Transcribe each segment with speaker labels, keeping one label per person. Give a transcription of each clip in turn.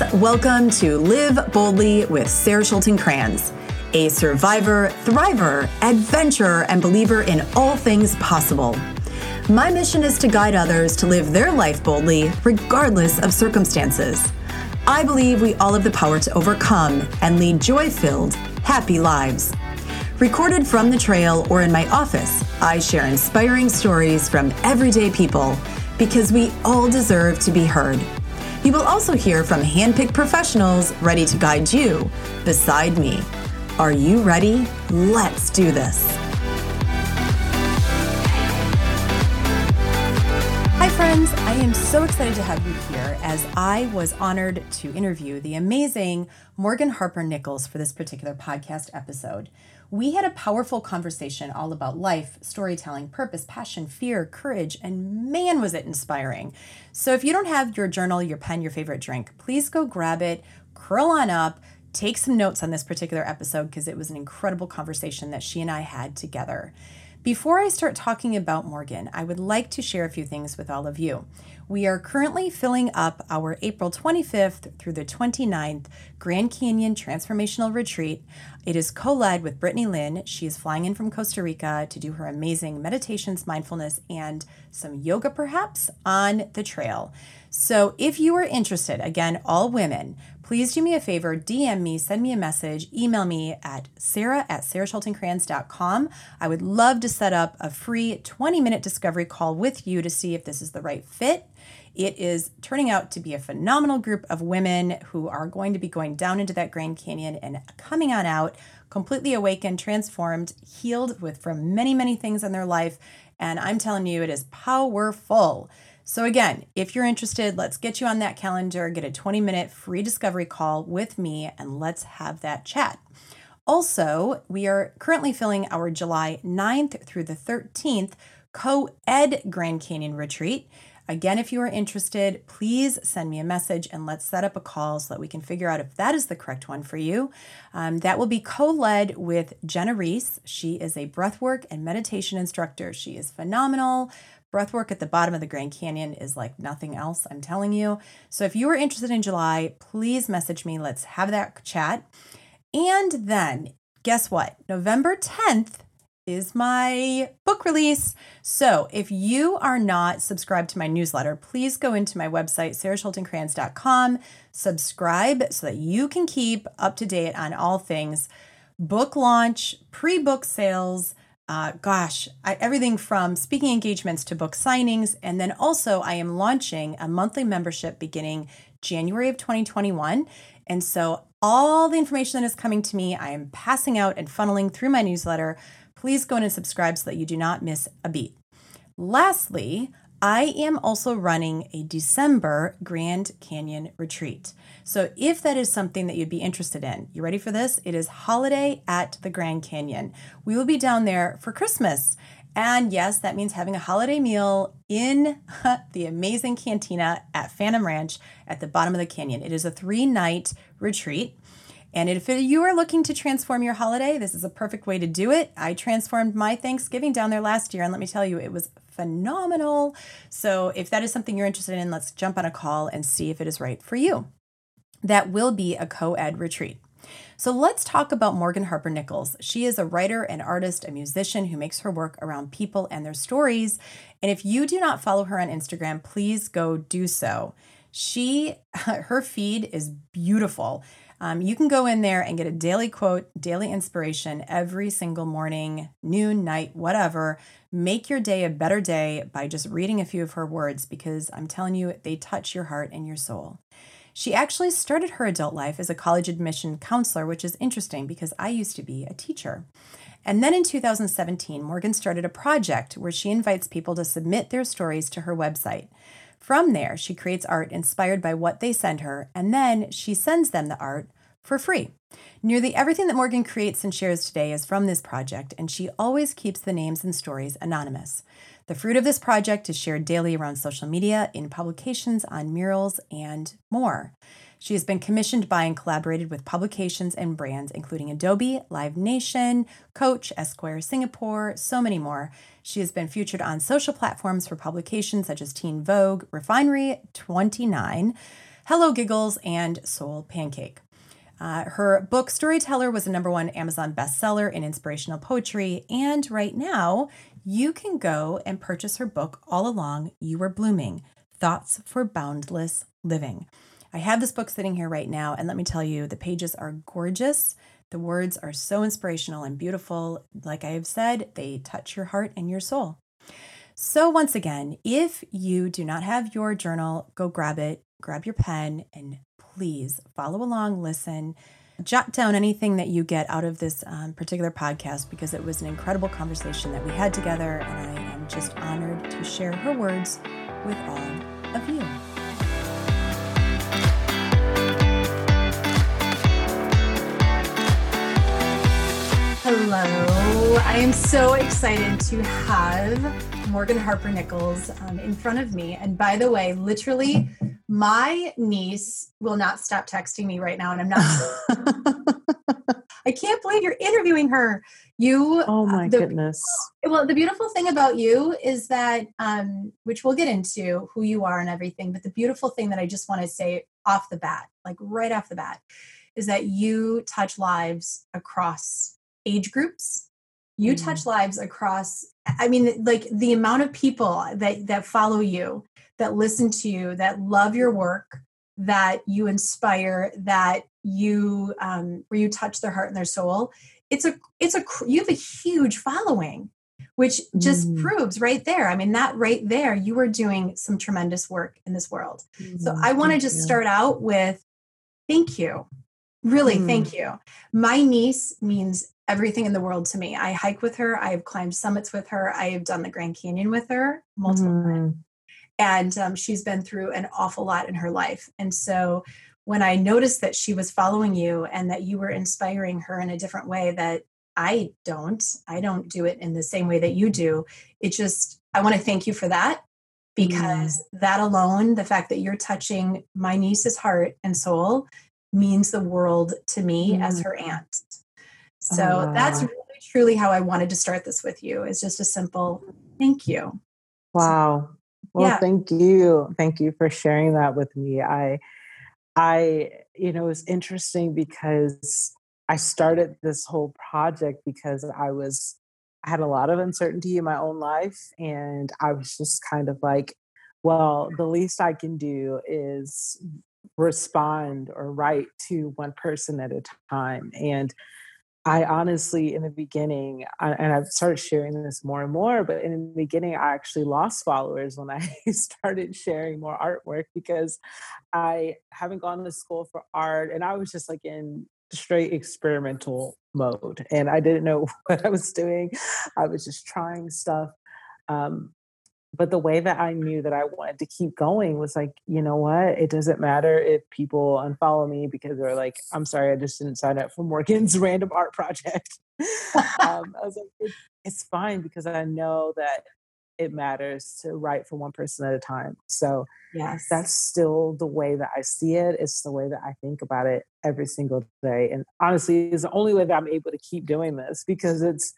Speaker 1: Welcome to Live Boldly with Sarah Schultenkranz, a survivor, thriver, adventurer, and believer in all things possible. My mission is to guide others to live their life boldly, regardless of circumstances. I believe we all have the power to overcome and lead joy filled, happy lives. Recorded from the trail or in my office, I share inspiring stories from everyday people because we all deserve to be heard. You will also hear from handpicked professionals ready to guide you beside me. Are you ready? Let's do this. Hi, friends. I am so excited to have you here as I was honored to interview the amazing Morgan Harper Nichols for this particular podcast episode. We had a powerful conversation all about life, storytelling, purpose, passion, fear, courage, and man, was it inspiring. So if you don't have your journal, your pen, your favorite drink, please go grab it, curl on up, take some notes on this particular episode because it was an incredible conversation that she and I had together. Before I start talking about Morgan, I would like to share a few things with all of you. We are currently filling up our April 25th through the 29th Grand Canyon Transformational Retreat. It is co led with Brittany Lynn. She is flying in from Costa Rica to do her amazing meditations, mindfulness, and some yoga perhaps on the trail. So if you are interested, again, all women, please do me a favor, DM me, send me a message, email me at sarah at sarahschultenkranz.com. I would love to set up a free 20 minute discovery call with you to see if this is the right fit it is turning out to be a phenomenal group of women who are going to be going down into that Grand Canyon and coming on out completely awakened, transformed, healed with from many, many things in their life. And I'm telling you, it is powerful. So, again, if you're interested, let's get you on that calendar, get a 20 minute free discovery call with me, and let's have that chat. Also, we are currently filling our July 9th through the 13th co ed Grand Canyon retreat. Again, if you are interested, please send me a message and let's set up a call so that we can figure out if that is the correct one for you. Um, that will be co led with Jenna Reese. She is a breathwork and meditation instructor. She is phenomenal. Breathwork at the bottom of the Grand Canyon is like nothing else, I'm telling you. So if you are interested in July, please message me. Let's have that chat. And then, guess what? November 10th is my book release. So if you are not subscribed to my newsletter, please go into my website, sarahschultenkranz.com, subscribe so that you can keep up to date on all things book launch, pre book sales. Uh, gosh, I, everything from speaking engagements to book signings. And then also, I am launching a monthly membership beginning January of 2021. And so, all the information that is coming to me, I am passing out and funneling through my newsletter please go in and subscribe so that you do not miss a beat. Lastly, I am also running a December Grand Canyon retreat. So, if that is something that you'd be interested in, you ready for this? It is Holiday at the Grand Canyon. We will be down there for Christmas. And yes, that means having a holiday meal in the amazing cantina at Phantom Ranch at the bottom of the canyon. It is a three night retreat. And if you are looking to transform your holiday, this is a perfect way to do it. I transformed my Thanksgiving down there last year, and let me tell you, it was phenomenal. So if that is something you're interested in, let's jump on a call and see if it is right for you. That will be a co ed retreat. So let's talk about Morgan Harper Nichols. She is a writer, an artist, a musician who makes her work around people and their stories. And if you do not follow her on Instagram, please go do so. She, her feed is beautiful. Um, you can go in there and get a daily quote, daily inspiration every single morning, noon, night, whatever. Make your day a better day by just reading a few of her words because I'm telling you, they touch your heart and your soul. She actually started her adult life as a college admission counselor, which is interesting because I used to be a teacher.
Speaker 2: And then in 2017, Morgan started a project where she invites people to submit their stories to her website. From there, she creates art inspired by what they send her, and then she sends them the art for free. Nearly everything that Morgan creates and shares today is from this project, and she always keeps the names and stories anonymous. The fruit of this project is shared daily around social media, in publications, on murals, and more. She has been commissioned by and collaborated with publications and brands including Adobe, Live Nation, Coach, Esquire Singapore, so many more. She has been featured on social platforms for publications such as Teen Vogue, Refinery 29, Hello Giggles, and Soul Pancake. Uh, her book Storyteller was a number one Amazon bestseller in inspirational poetry, and right now you can go and purchase her book All Along You Were Blooming Thoughts for Boundless Living. I have this book sitting here right now, and let me tell you, the pages are gorgeous. The words are so inspirational and beautiful. Like I have said, they touch your heart and your soul. So, once again, if you do not have your journal, go grab it, grab your pen, and please follow along, listen, jot down anything that you get out of this um, particular podcast because it was an incredible conversation that we had together, and I am just honored to share her words with all of you. Hello. I am so excited to have Morgan Harper Nichols um, in front of me. And by the way, literally, my niece will not stop texting me right now. And I'm not. I can't believe you're interviewing her. You.
Speaker 3: Oh my
Speaker 2: the,
Speaker 3: goodness.
Speaker 2: Well, the beautiful thing about you is that, um, which we'll get into who you are and everything, but the beautiful thing that I just want to say off the bat, like right off the bat, is that you touch lives across age groups you mm-hmm. touch lives across i mean like the amount of people that that follow you that listen to you that love your work that you inspire that you um where you touch their heart and their soul it's a it's a you have a huge following which just mm. proves right there i mean that right there you are doing some tremendous work in this world mm. so i want to just you. start out with thank you really mm. thank you my niece means everything in the world to me. I hike with her. I have climbed summits with her. I have done the Grand Canyon with her multiple mm. times. And um, she's been through an awful lot in her life. And so when I noticed that she was following you and that you were inspiring her in a different way that I don't, I don't do it in the same way that you do. It just, I want to thank you for that because mm. that alone, the fact that you're touching my niece's heart and soul means the world to me mm. as her aunt. So oh, wow. that's really truly how I wanted to start this with you is just a simple thank you.
Speaker 3: Wow. Well, yeah. thank you. Thank you for sharing that with me. I I you know, it was interesting because I started this whole project because I was I had a lot of uncertainty in my own life and I was just kind of like well, the least I can do is respond or write to one person at a time and I honestly, in the beginning, I, and I've started sharing this more and more, but in the beginning, I actually lost followers when I started sharing more artwork because I haven't gone to school for art and I was just like in straight experimental mode and I didn't know what I was doing. I was just trying stuff. Um, but the way that I knew that I wanted to keep going was like, you know what? It doesn't matter if people unfollow me because they're like, I'm sorry, I just didn't sign up for Morgan's random art project. um, I was like, it, it's fine because I know that it matters to write for one person at a time. So yes, that's still the way that I see it. It's the way that I think about it every single day. And honestly, it's the only way that I'm able to keep doing this because it's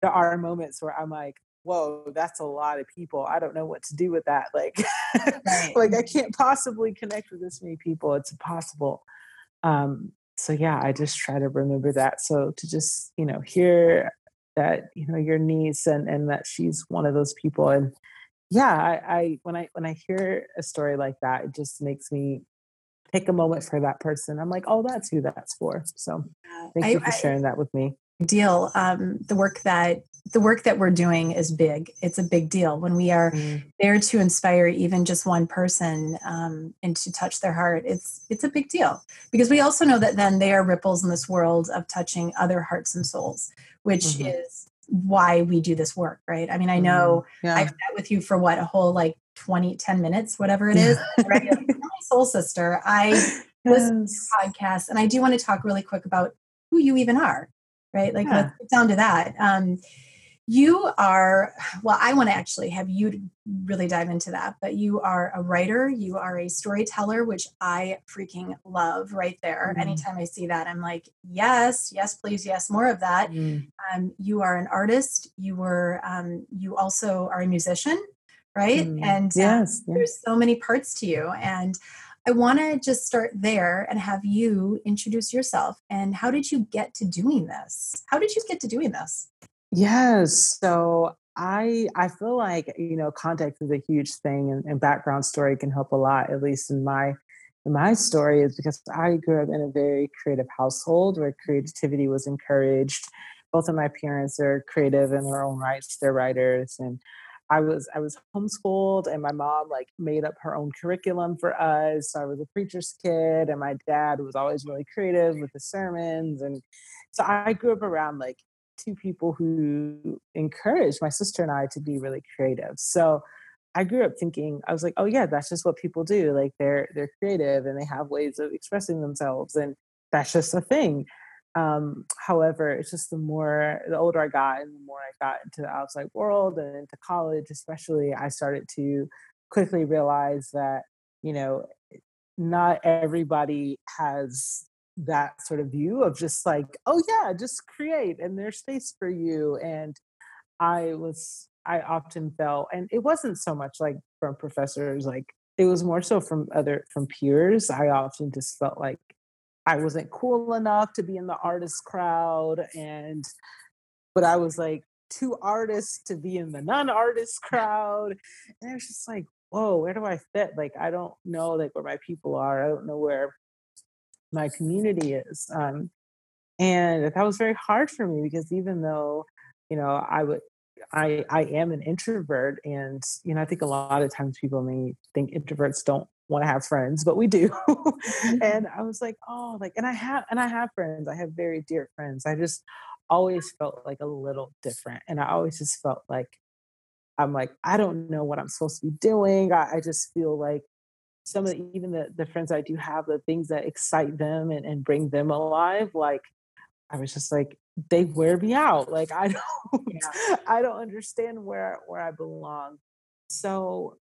Speaker 3: there are moments where I'm like, whoa, that's a lot of people. I don't know what to do with that. Like, right. like I can't possibly connect with this many people. It's impossible. Um, so yeah, I just try to remember that. So to just, you know, hear that, you know, your niece and, and that she's one of those people. And yeah, I, I, when I, when I hear a story like that, it just makes me take a moment for that person. I'm like, oh, that's who that's for. So thank I, you for sharing I, that with me.
Speaker 2: Deal. Um, the work that the work that we're doing is big. It's a big deal when we are mm. there to inspire even just one person um, and to touch their heart. It's it's a big deal because we also know that then they are ripples in this world of touching other hearts and souls, which mm-hmm. is why we do this work, right? I mean, I know mm-hmm. yeah. I've met with you for what a whole like 20, 10 minutes, whatever it is. right? my soul sister. I listen to podcasts and I do want to talk really quick about who you even are, right? Like yeah. let's get down to that. Um, you are, well, I want to actually have you really dive into that, but you are a writer, you are a storyteller, which I freaking love right there. Mm. Anytime I see that, I'm like, yes, yes, please, yes, more of that. Mm. Um, you are an artist, you were, um, you also are a musician, right? Mm. And yes, um, yes, there's so many parts to you. And I want to just start there and have you introduce yourself. And how did you get to doing this? How did you get to doing this?
Speaker 3: Yes. So I I feel like you know context is a huge thing, and, and background story can help a lot. At least in my in my story is because I grew up in a very creative household where creativity was encouraged. Both of my parents are creative in their own rights; they're writers, and I was I was homeschooled, and my mom like made up her own curriculum for us. So I was a preacher's kid, and my dad was always really creative with the sermons, and so I grew up around like two people who encouraged my sister and I to be really creative. So I grew up thinking I was like, oh yeah, that's just what people do. Like they're they're creative and they have ways of expressing themselves, and that's just a thing. Um, however, it's just the more the older I got and the more I got into the outside world and into college, especially, I started to quickly realize that you know not everybody has that sort of view of just like, oh yeah, just create and there's space for you. And I was, I often felt, and it wasn't so much like from professors, like it was more so from other, from peers. I often just felt like I wasn't cool enough to be in the artist crowd. And, but I was like, two artists to be in the non-artist crowd and I was just like whoa where do i fit like i don't know like where my people are i don't know where my community is. Um, and that was very hard for me because even though, you know, I would, I, I am an introvert and, you know, I think a lot of times people may think introverts don't want to have friends, but we do. Mm-hmm. and I was like, oh, like, and I have, and I have friends. I have very dear friends. I just always felt like a little different. And I always just felt like, I'm like, I don't know what I'm supposed to be doing. I, I just feel like some of the, even the, the friends I do have, the things that excite them and, and bring them alive, like I was just like, they wear me out. Like I don't yeah. I don't understand where where I belong. So,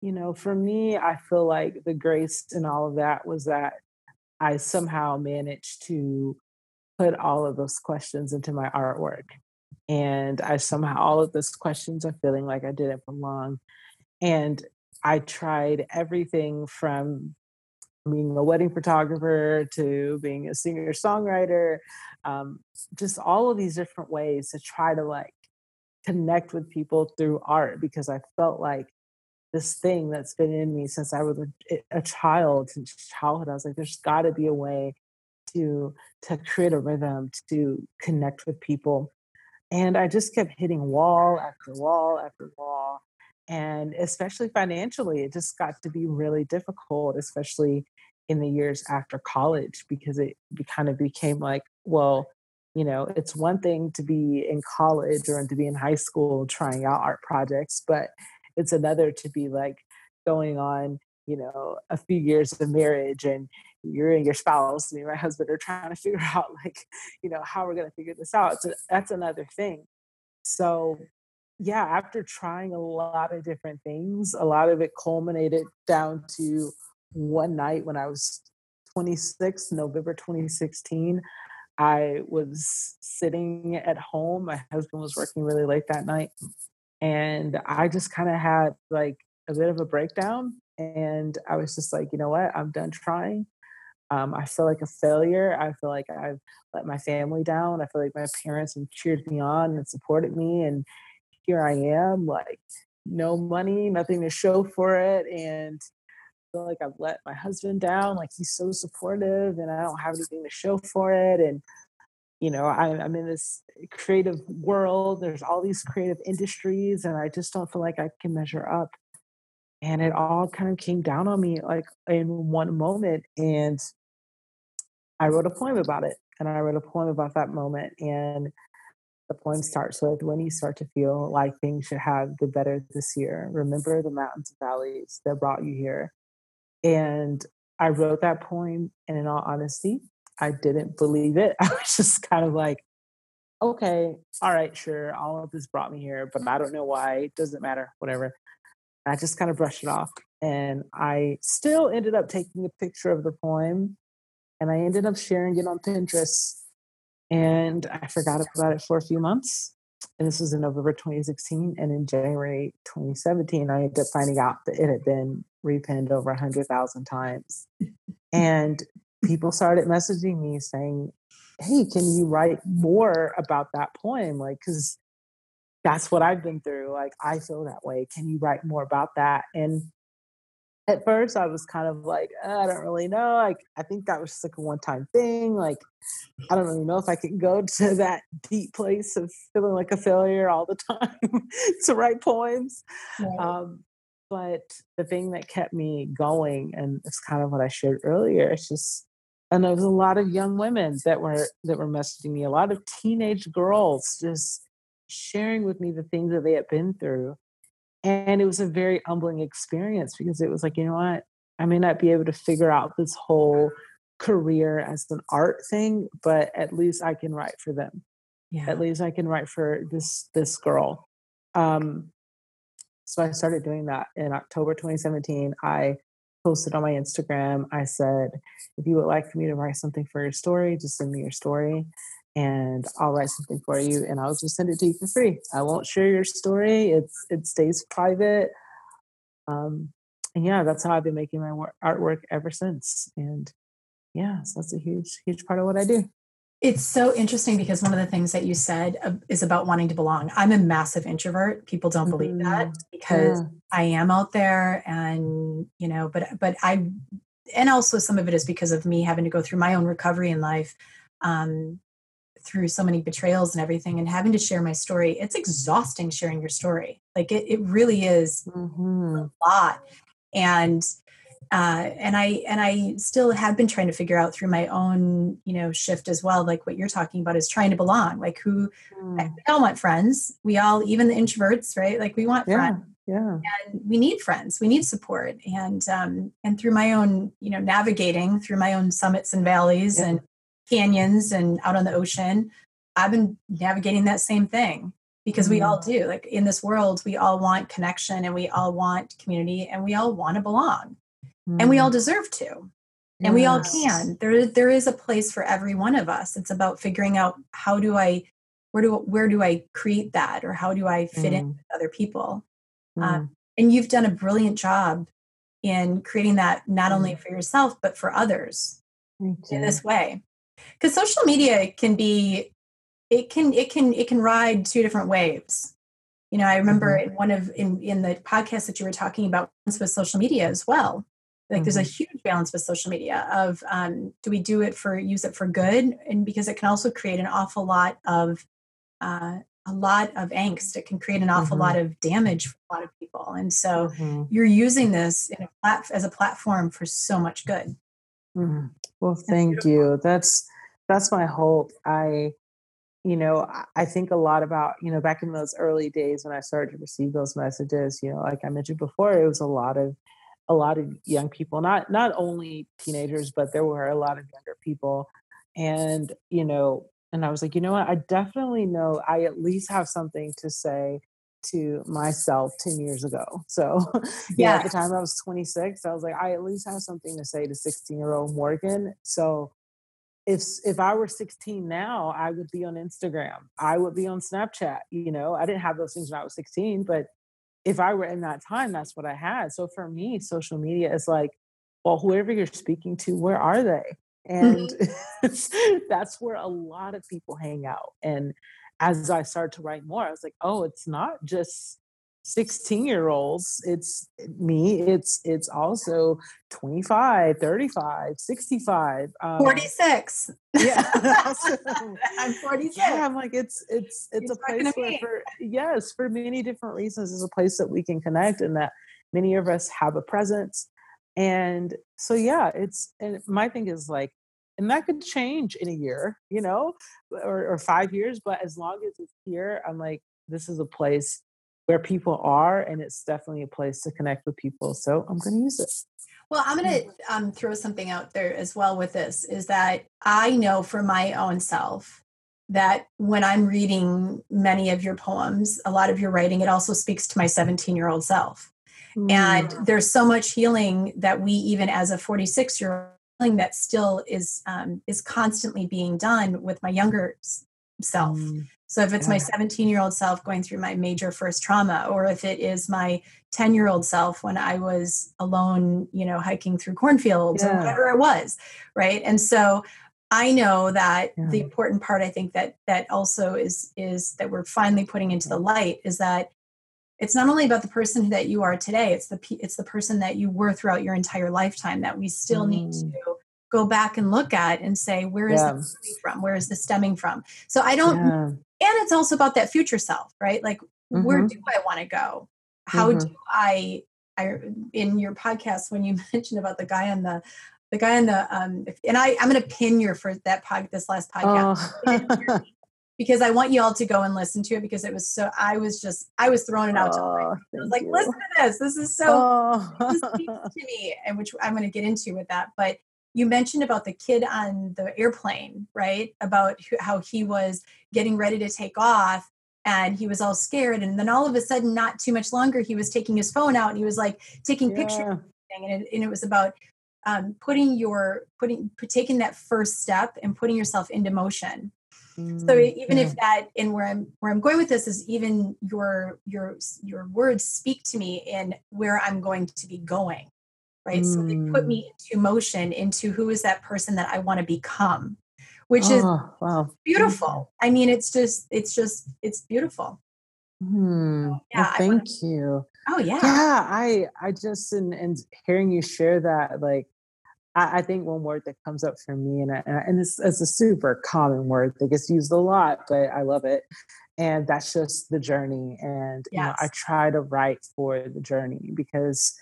Speaker 3: you know, for me, I feel like the grace in all of that was that I somehow managed to put all of those questions into my artwork. And I somehow all of those questions are feeling like I didn't belong. And I tried everything from being a wedding photographer to being a singer songwriter, um, just all of these different ways to try to like connect with people through art because I felt like this thing that's been in me since I was a, a child, since childhood. I was like, there's got to be a way to to create a rhythm to connect with people, and I just kept hitting wall after wall after wall and especially financially it just got to be really difficult especially in the years after college because it kind of became like well you know it's one thing to be in college or to be in high school trying out art projects but it's another to be like going on you know a few years of marriage and you're and your spouse me and my husband are trying to figure out like you know how we're going to figure this out so that's another thing so yeah, after trying a lot of different things, a lot of it culminated down to one night when I was 26, November 2016. I was sitting at home. My husband was working really late that night. And I just kind of had like a bit of a breakdown. And I was just like, you know what? I'm done trying. Um, I feel like a failure. I feel like I've let my family down. I feel like my parents have cheered me on and supported me. And here I am, like no money, nothing to show for it. And I feel like I've let my husband down. Like he's so supportive and I don't have anything to show for it. And you know, I, I'm in this creative world. There's all these creative industries, and I just don't feel like I can measure up. And it all kind of came down on me like in one moment. And I wrote a poem about it. And I wrote a poem about that moment. And the poem starts with When you start to feel like things should have been better this year, remember the mountains and valleys that brought you here. And I wrote that poem, and in all honesty, I didn't believe it. I was just kind of like, okay, all right, sure, all of this brought me here, but I don't know why. It doesn't matter, whatever. I just kind of brushed it off. And I still ended up taking a picture of the poem and I ended up sharing it on Pinterest. And I forgot about it for a few months. And this was in November 2016. And in January 2017, I ended up finding out that it had been repinned over 100,000 times. and people started messaging me saying, Hey, can you write more about that poem? Like, because that's what I've been through. Like, I feel that way. Can you write more about that? And at first, I was kind of like, uh, I don't really know. Like, I think that was just like a one time thing. Like, I don't really know if I can go to that deep place of feeling like a failure all the time to write poems. Right. Um, but the thing that kept me going, and it's kind of what I shared earlier, it's just and there was a lot of young women that were that were messaging me a lot of teenage girls just sharing with me the things that they had been through. And it was a very humbling experience because it was like you know what? I may not be able to figure out this whole career as an art thing but at least i can write for them. Yeah. at least i can write for this this girl. Um so i started doing that in october 2017 i posted on my Instagram. I said, if you would like for me to write something for your story, just send me your story and I'll write something for you and I'll just send it to you for free. I won't share your story. It's it stays private. Um, and yeah, that's how I've been making my work, artwork ever since. And yeah, so that's a huge, huge part of what I do.
Speaker 2: It's so interesting because one of the things that you said uh, is about wanting to belong. I'm a massive introvert. People don't believe mm-hmm. that because yeah. I am out there and, you know, but, but I, and also some of it is because of me having to go through my own recovery in life, um, through so many betrayals and everything and having to share my story. It's exhausting sharing your story. Like it, it really is mm-hmm. a lot. And, uh, and I and I still have been trying to figure out through my own you know shift as well. Like what you're talking about is trying to belong. Like who mm. we all want friends. We all even the introverts, right? Like we want
Speaker 3: yeah,
Speaker 2: friends.
Speaker 3: Yeah.
Speaker 2: And we need friends. We need support. And um, and through my own you know navigating through my own summits and valleys yeah. and canyons and out on the ocean, I've been navigating that same thing because we all mm. do. Like in this world, we all want connection and we all want community and we all want to belong and we all mm. deserve to and yes. we all can there there is a place for every one of us it's about figuring out how do i where do where do i create that or how do i fit mm. in with other people um, mm. um, and you've done a brilliant job in creating that not only mm. for yourself but for others in this way because social media can be it can it can it can ride two different waves you know i remember mm-hmm. in one of in in the podcast that you were talking about with social media as well like mm-hmm. there's a mm-hmm. huge balance with social media of um, do we do it for use it for good and because it can also create an awful lot of uh, a lot of angst it can create an awful mm-hmm. lot of damage for a lot of people and so mm-hmm. you're using this in a plat- as a platform for so much good
Speaker 3: mm-hmm. well thank you that's that's my hope i you know i think a lot about you know back in those early days when i started to receive those messages you know like i mentioned before it was a lot of a lot of young people, not not only teenagers, but there were a lot of younger people. And, you know, and I was like, you know what, I definitely know I at least have something to say to myself 10 years ago. So yeah, at the time I was 26, I was like, I at least have something to say to 16 year old Morgan. So if if I were 16 now, I would be on Instagram. I would be on Snapchat. You know, I didn't have those things when I was 16, but if I were in that time, that's what I had. So for me, social media is like, well, whoever you're speaking to, where are they? And mm-hmm. that's where a lot of people hang out. And as I started to write more, I was like, oh, it's not just 16 year olds it's me it's it's also 25 35 65
Speaker 2: um, 46
Speaker 3: yeah.
Speaker 2: I'm 46
Speaker 3: yeah i'm like it's it's it's You're a place where for yes for many different reasons it's a place that we can connect and that many of us have a presence. And so yeah it's and my thing is like and that could change in a year you know or, or five years but as long as it's here i'm like this is a place where people are and it's definitely a place to connect with people so i'm going to use it
Speaker 2: well i'm going to um, throw something out there as well with this is that i know for my own self that when i'm reading many of your poems a lot of your writing it also speaks to my 17 year old self mm. and there's so much healing that we even as a 46 year old that still is um, is constantly being done with my younger self mm. So if it's yeah. my 17 year old self going through my major first trauma, or if it is my 10 year old self when I was alone, you know, hiking through cornfields yeah. or whatever it was, right? And so I know that yeah. the important part I think that that also is is that we're finally putting into the light is that it's not only about the person that you are today it's the it's the person that you were throughout your entire lifetime that we still mm. need to go back and look at and say where is yeah. this from where is this stemming from so i don't yeah. and it's also about that future self right like mm-hmm. where do i want to go how mm-hmm. do i i in your podcast when you mentioned about the guy on the the guy on the um and i i'm going to pin your for that pod this last podcast oh. because I want you all to go and listen to it because it was so I was just I was throwing it out oh, to I was like, you. listen to this. This is so oh. this speaks to me, and which I'm going to get into with that. But you mentioned about the kid on the airplane, right? About how he was getting ready to take off and he was all scared. And then all of a sudden, not too much longer, he was taking his phone out and he was like taking yeah. pictures. And it, and it was about um, putting your, putting, taking that first step and putting yourself into motion. Mm, so even yeah. if that, and where I'm, where I'm going with this is even your, your, your words speak to me in where I'm going to be going right? Mm. So they put me mm. into motion into who is that person that I want to become, which oh, is wow. beautiful. I mean, it's just, it's just, it's beautiful.
Speaker 3: Hmm. Yeah, well, thank wanna, you.
Speaker 2: Oh yeah.
Speaker 3: Yeah. I, I just, and, and hearing you share that, like, I, I think one word that comes up for me, and, and it's, it's a super common word that gets used a lot, but I love it and that's just the journey and yes. you know i try to write for the journey because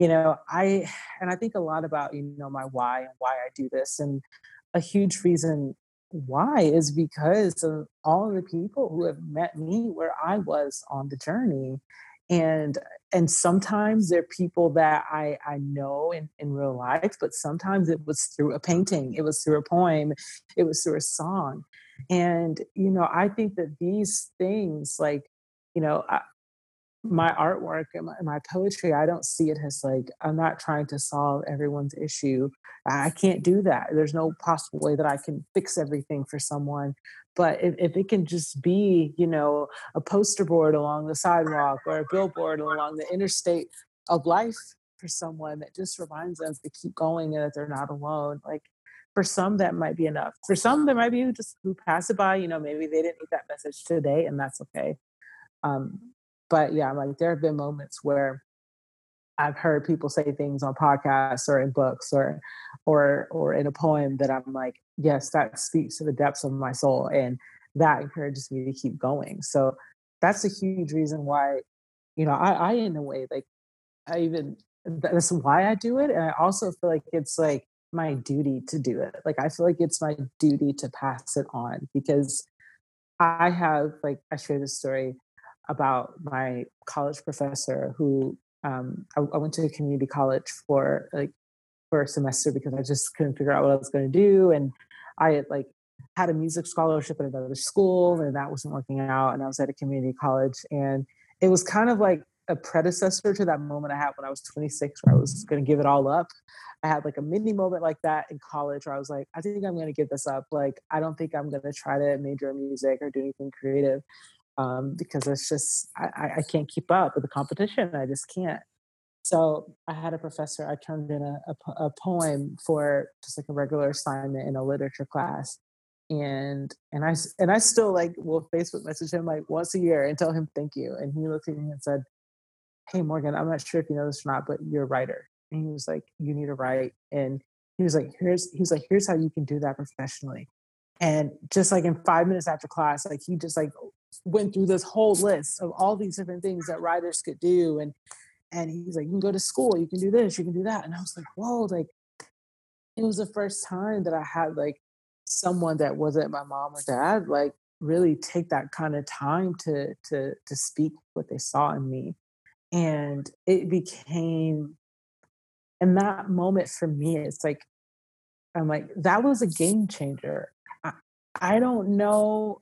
Speaker 3: you know i and i think a lot about you know my why and why i do this and a huge reason why is because of all of the people who have met me where i was on the journey and and sometimes they're people that i i know in in real life but sometimes it was through a painting it was through a poem it was through a song. And you know i think that these things like you know my artwork and my, my, poetry, I don't see it as like, I'm not trying to solve everyone's issue. I can't do that. There's no possible way that I can fix everything for someone. But if, if it can just be, you know, a poster board along the sidewalk or a billboard along the interstate of life for someone that just reminds them to keep going and that they're not alone, like for some that might be enough. For some, there might be just who pass it by, you know, maybe they didn't need that message today and that's okay. Um, but yeah, like there have been moments where I've heard people say things on podcasts or in books or or or in a poem that I'm like, yes, that speaks to the depths of my soul and that encourages me to keep going. So that's a huge reason why, you know, I, I in a way like I even that's why I do it. And I also feel like it's like my duty to do it. Like I feel like it's my duty to pass it on because I have like I share this story about my college professor who um, I, I, went to a community college for like for a semester because I just couldn't figure out what I was going to do, and I had like had a music scholarship at another school, and that wasn't working out, and I was at a community college, and it was kind of like a predecessor to that moment I had when I was 26, where I was going to give it all up. I had like a mini moment like that in college where I was like, I think I'm going to give this up. Like, I don't think I'm going to try to major in music or do anything creative um, because it's just I, I can't keep up with the competition. I just can't. So I had a professor. I turned in a, a, a poem for just like a regular assignment in a literature class, and and I and I still like will Facebook message him like once a year and tell him thank you. And he looked at me and said, hey Morgan, I'm not sure if you know this or not, but you're a writer. And he was like, you need to write. And he was like, here's he's like, here's how you can do that professionally. And just like in five minutes after class, like he just like went through this whole list of all these different things that writers could do. And and he's like, you can go to school, you can do this, you can do that. And I was like, whoa, like it was the first time that I had like someone that wasn't my mom or dad, like really take that kind of time to to to speak what they saw in me. And it became in that moment for me, it's like I'm like, that was a game changer. I, I don't know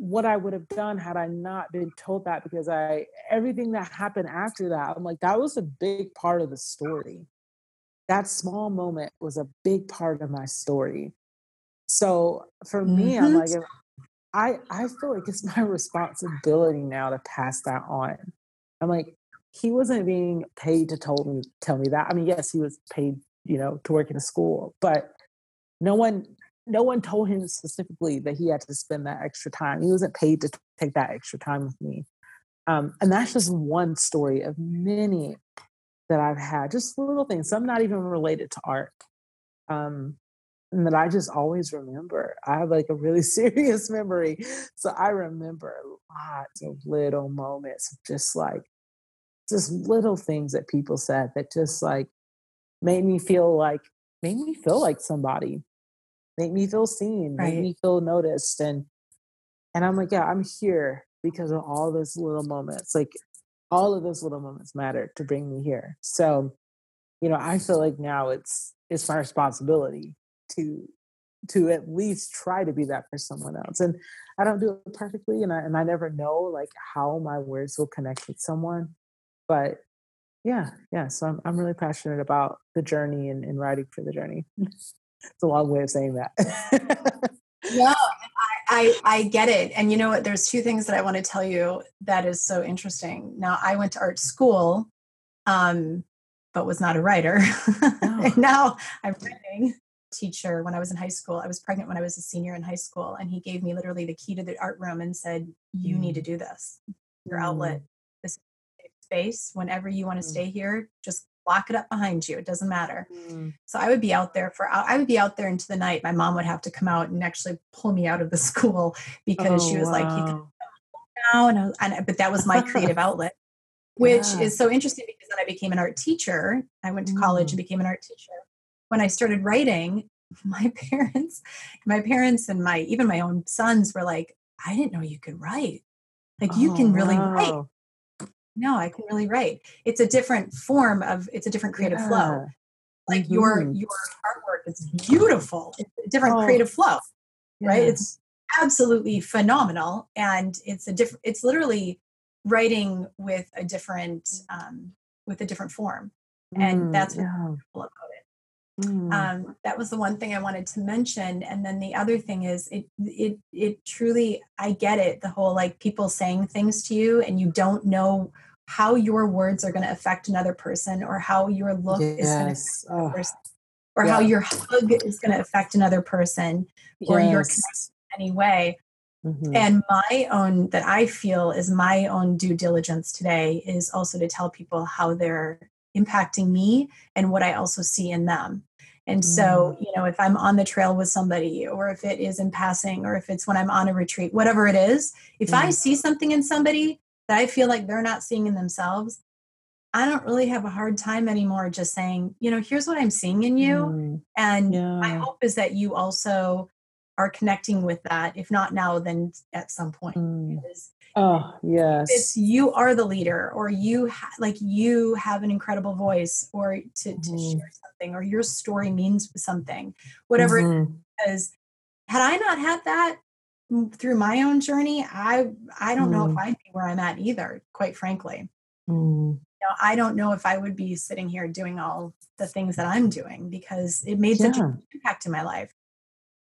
Speaker 3: what I would have done had I not been told that because I everything that happened after that, I'm like, that was a big part of the story. That small moment was a big part of my story. So for me, mm-hmm. I'm like, I I feel like it's my responsibility now to pass that on. I'm like, he wasn't being paid to tell me tell me that. I mean, yes, he was paid, you know, to work in a school, but no one no one told him specifically that he had to spend that extra time. He wasn't paid to take that extra time with me. Um, and that's just one story of many that I've had, just little things, some not even related to art. Um, and that I just always remember. I have like a really serious memory. So I remember lots of little moments just like, just little things that people said that just like made me feel like, made me feel like somebody make me feel seen, right. make me feel noticed. And and I'm like, yeah, I'm here because of all those little moments. Like all of those little moments matter to bring me here. So, you know, I feel like now it's it's my responsibility to to at least try to be that for someone else. And I don't do it perfectly and I and I never know like how my words will connect with someone. But yeah, yeah. So I'm I'm really passionate about the journey and, and writing for the journey. it's a long way of saying that.
Speaker 2: no, I, I, I get it. And you know what? There's two things that I want to tell you that is so interesting. Now, I went to art school, um, but was not a writer. Oh. and now I'm writing teacher when I was in high school. I was pregnant when I was a senior in high school, and he gave me literally the key to the art room and said, "You mm. need to mm. do this. Your mm. outlet, this space. Whenever you want to mm. stay here, just lock it up behind you. It doesn't matter. Mm. So I would be out there for I would be out there into the night. My mom would have to come out and actually pull me out of the school because oh, she was wow. like, "You can now," and, was, and, but that was my creative outlet, which yeah. is so interesting because then I became an art teacher. I went to college mm. and became an art teacher. When I started writing, my parents, my parents, and my even my own sons were like, "I didn't know you could write. Like you oh, can really wow. write." No i can really write it's a different form of it's a different creative yeah. flow like mm-hmm. your your artwork is beautiful it's a different oh. creative flow right it's absolutely phenomenal and it's a different it's literally writing with a different um with a different form and mm, that's yeah. about it mm. um that was the one thing i wanted to mention and then the other thing is it it it truly i get it the whole like people saying things to you and you don't know how your words are going to affect another person or how your look yes. is going to affect oh. person, or yeah. how your hug is going to affect another person or your connection in any way. Mm-hmm. And my own, that I feel is my own due diligence today is also to tell people how they're impacting me and what I also see in them. And so, mm. you know, if I'm on the trail with somebody, or if it is in passing, or if it's when I'm on a retreat, whatever it is, if mm. I see something in somebody that I feel like they're not seeing in themselves, I don't really have a hard time anymore just saying, you know, here's what I'm seeing in you. Mm, and yeah. my hope is that you also are connecting with that. If not now, then at some point. Mm.
Speaker 3: Oh, yes.
Speaker 2: It's you are the leader, or you ha- like you have an incredible voice, or to, mm. to share something, or your story means something, whatever mm-hmm. it is. Had I not had that, through my own journey, I I don't mm. know if mm. I'd be where I'm at either, quite frankly. Mm. You know, I don't know if I would be sitting here doing all the things that I'm doing because it made yeah. such an impact in my life.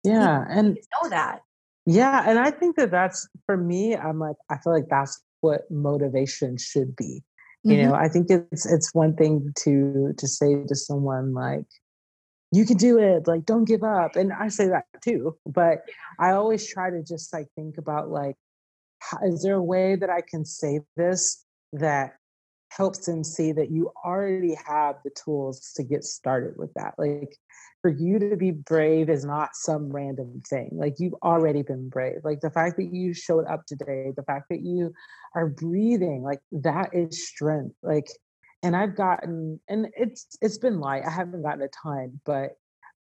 Speaker 3: Yeah, and
Speaker 2: know that.
Speaker 3: Yeah, and I think that that's for me. I'm like, I feel like that's what motivation should be. You mm-hmm. know, I think it's it's one thing to to say to someone like, you can do it like don't give up and i say that too but i always try to just like think about like how, is there a way that i can say this that helps them see that you already have the tools to get started with that. Like for you to be brave is not some random thing. Like you've already been brave. Like the fact that you showed up today, the fact that you are breathing, like that is strength. Like, and I've gotten, and it's it's been light. I haven't gotten a ton, but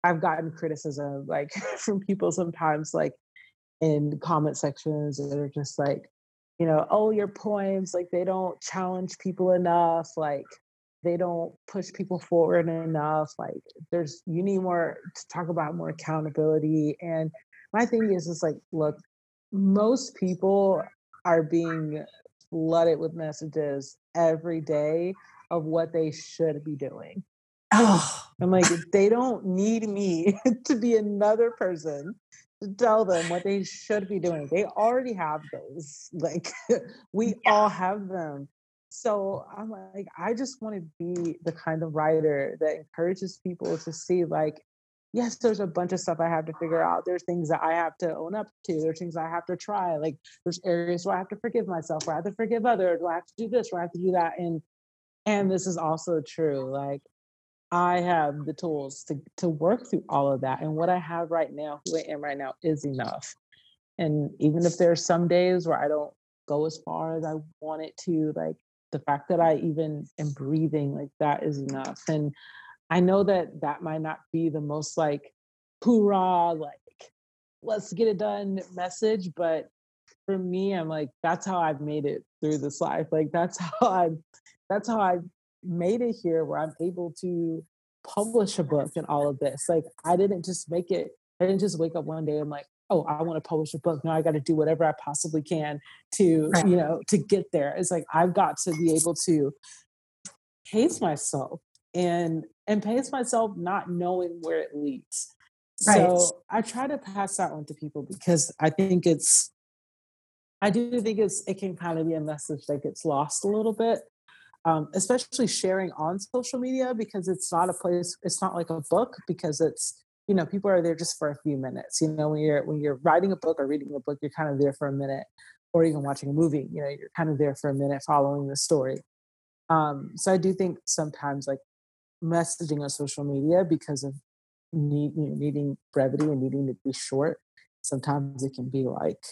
Speaker 3: I've gotten criticism like from people sometimes, like in comment sections that are just like, you know, oh, your poems, like they don't challenge people enough, like they don't push people forward enough. Like there's you need more to talk about more accountability. And my thing is is like, look, most people are being flooded with messages every day of what they should be doing. Oh, I'm like, they don't need me to be another person to tell them what they should be doing. They already have those. Like we yeah. all have them. So I'm like, I just want to be the kind of writer that encourages people to see like, yes, there's a bunch of stuff I have to figure out. There's things that I have to own up to. There's things I have to try. Like there's areas where I have to forgive myself, where I have to forgive others, where I have to do this, where I have to do that. And and this is also true. Like I have the tools to to work through all of that. And what I have right now, who I am right now, is enough. And even if there's some days where I don't go as far as I want it to, like the fact that I even am breathing, like that is enough. And I know that that might not be the most like hoorah, like let's get it done message, but for me, I'm like, that's how I've made it through this life. Like that's how I've that's how I've made it here where I'm able to publish a book and all of this. Like I didn't just make it, I didn't just wake up one day and like, oh, I want to publish a book. Now I got to do whatever I possibly can to, right. you know, to get there. It's like I've got to be able to pace myself and and pace myself not knowing where it leads. Right. So I try to pass that on to people because I think it's I do think it's it can kind of be a message that gets lost a little bit um, especially sharing on social media because it's not a place it's not like a book because it's you know people are there just for a few minutes you know when you're when you're writing a book or reading a book you're kind of there for a minute or even watching a movie you know you're kind of there for a minute following the story. Um, so i do think sometimes like messaging on social media because of need, you know, needing brevity and needing to be short sometimes it can be like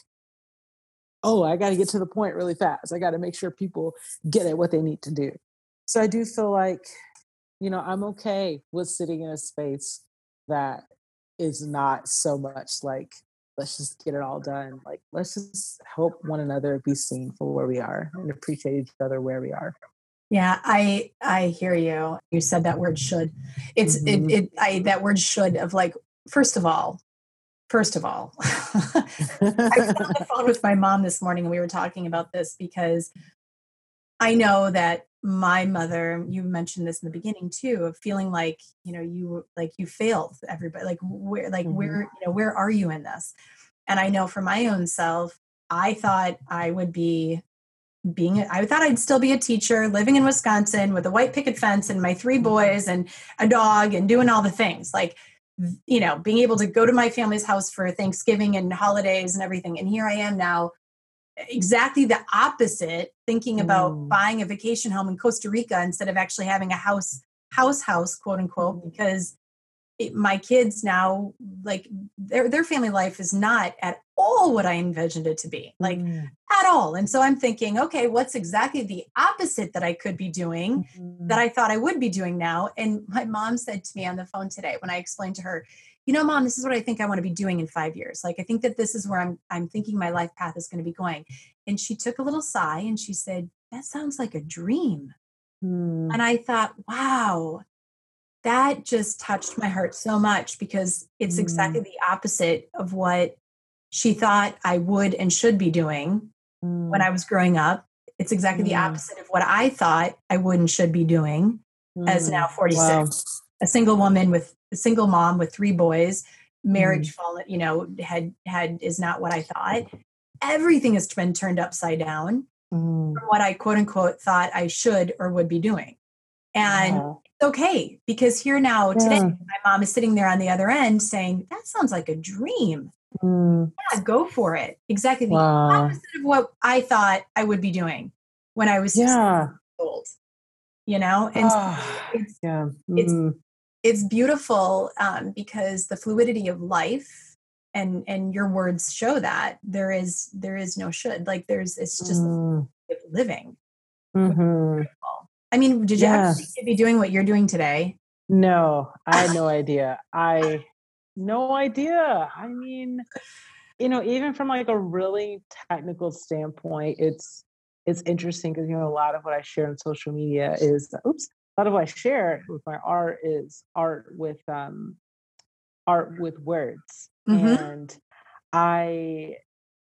Speaker 3: oh, I got to get to the point really fast. I got to make sure people get at what they need to do. So I do feel like, you know, I'm okay with sitting in a space that is not so much like, let's just get it all done. Like, let's just help one another be seen for where we are and appreciate each other where we are.
Speaker 2: Yeah, I I hear you. You said that word should. It's mm-hmm. it, it I that word should of like first of all, First of all, I was on the phone with my mom this morning and we were talking about this because I know that my mother, you mentioned this in the beginning too, of feeling like, you know, you like you failed everybody. Like where like mm-hmm. where, you know, where are you in this? And I know for my own self, I thought I would be being I thought I'd still be a teacher living in Wisconsin with a white picket fence and my three mm-hmm. boys and a dog and doing all the things. Like you know, being able to go to my family's house for Thanksgiving and holidays and everything. And here I am now, exactly the opposite, thinking about mm. buying a vacation home in Costa Rica instead of actually having a house, house, house, quote unquote, mm. because it, my kids now like their their family life is not at all what I envisioned it to be, like mm. at all. And so I'm thinking, okay, what's exactly the opposite that I could be doing mm-hmm. that I thought I would be doing now? And my mom said to me on the phone today when I explained to her, you know, mom, this is what I think I want to be doing in five years. Like I think that this is where I'm I'm thinking my life path is going to be going. And she took a little sigh and she said, That sounds like a dream. Mm. And I thought, wow, that just touched my heart so much because it's mm. exactly the opposite of what she thought I would and should be doing mm. when I was growing up. It's exactly mm. the opposite of what I thought I would and should be doing as now mm. 46. Wow. A single woman with a single mom with three boys, marriage mm. fallen, you know, had had is not what I thought. Everything has been turned upside down mm. from what I quote unquote thought I should or would be doing. And wow okay because here now today yeah. my mom is sitting there on the other end saying that sounds like a dream mm. yeah go for it exactly the opposite of what i thought i would be doing when i was yeah old you know and oh, it's, yeah. Mm. it's it's beautiful um, because the fluidity of life and and your words show that there is there is no should like there's it's just mm. living mm-hmm. I mean did you yes. have to be doing what you're doing today
Speaker 3: no i had no idea i no idea i mean you know even from like a really technical standpoint it's it's interesting because you know a lot of what i share on social media is oops a lot of what I share with my art is art with um art with words. Mm-hmm. And I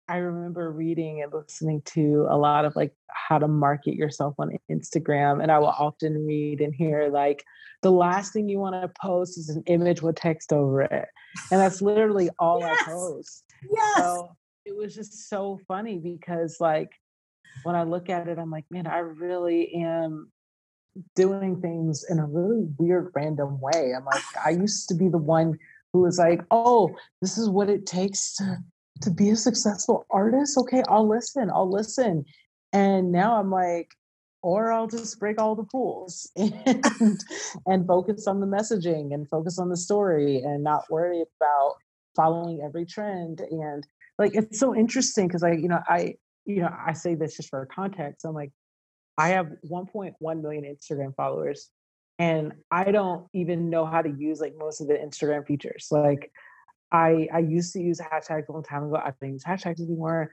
Speaker 3: I remember reading and listening to a lot of like how to market yourself on Instagram. And I will mm-hmm. often read and hear like the last thing you want to post is an image with text over it. And that's literally all yes. I post.
Speaker 2: Yes. So
Speaker 3: it was just so funny because like when I look at it, I'm like, man, I really am doing things in a really weird, random way. I'm like, I used to be the one who was like, oh, this is what it takes to to be a successful artist. Okay, I'll listen. I'll listen. And now I'm like, or I'll just break all the rules and and focus on the messaging and focus on the story and not worry about following every trend. And like it's so interesting because I, you know, I, you know, I say this just for context. I'm like, I have 1.1 million Instagram followers and I don't even know how to use like most of the Instagram features. Like I I used to use hashtags a long time ago. I don't use hashtags anymore.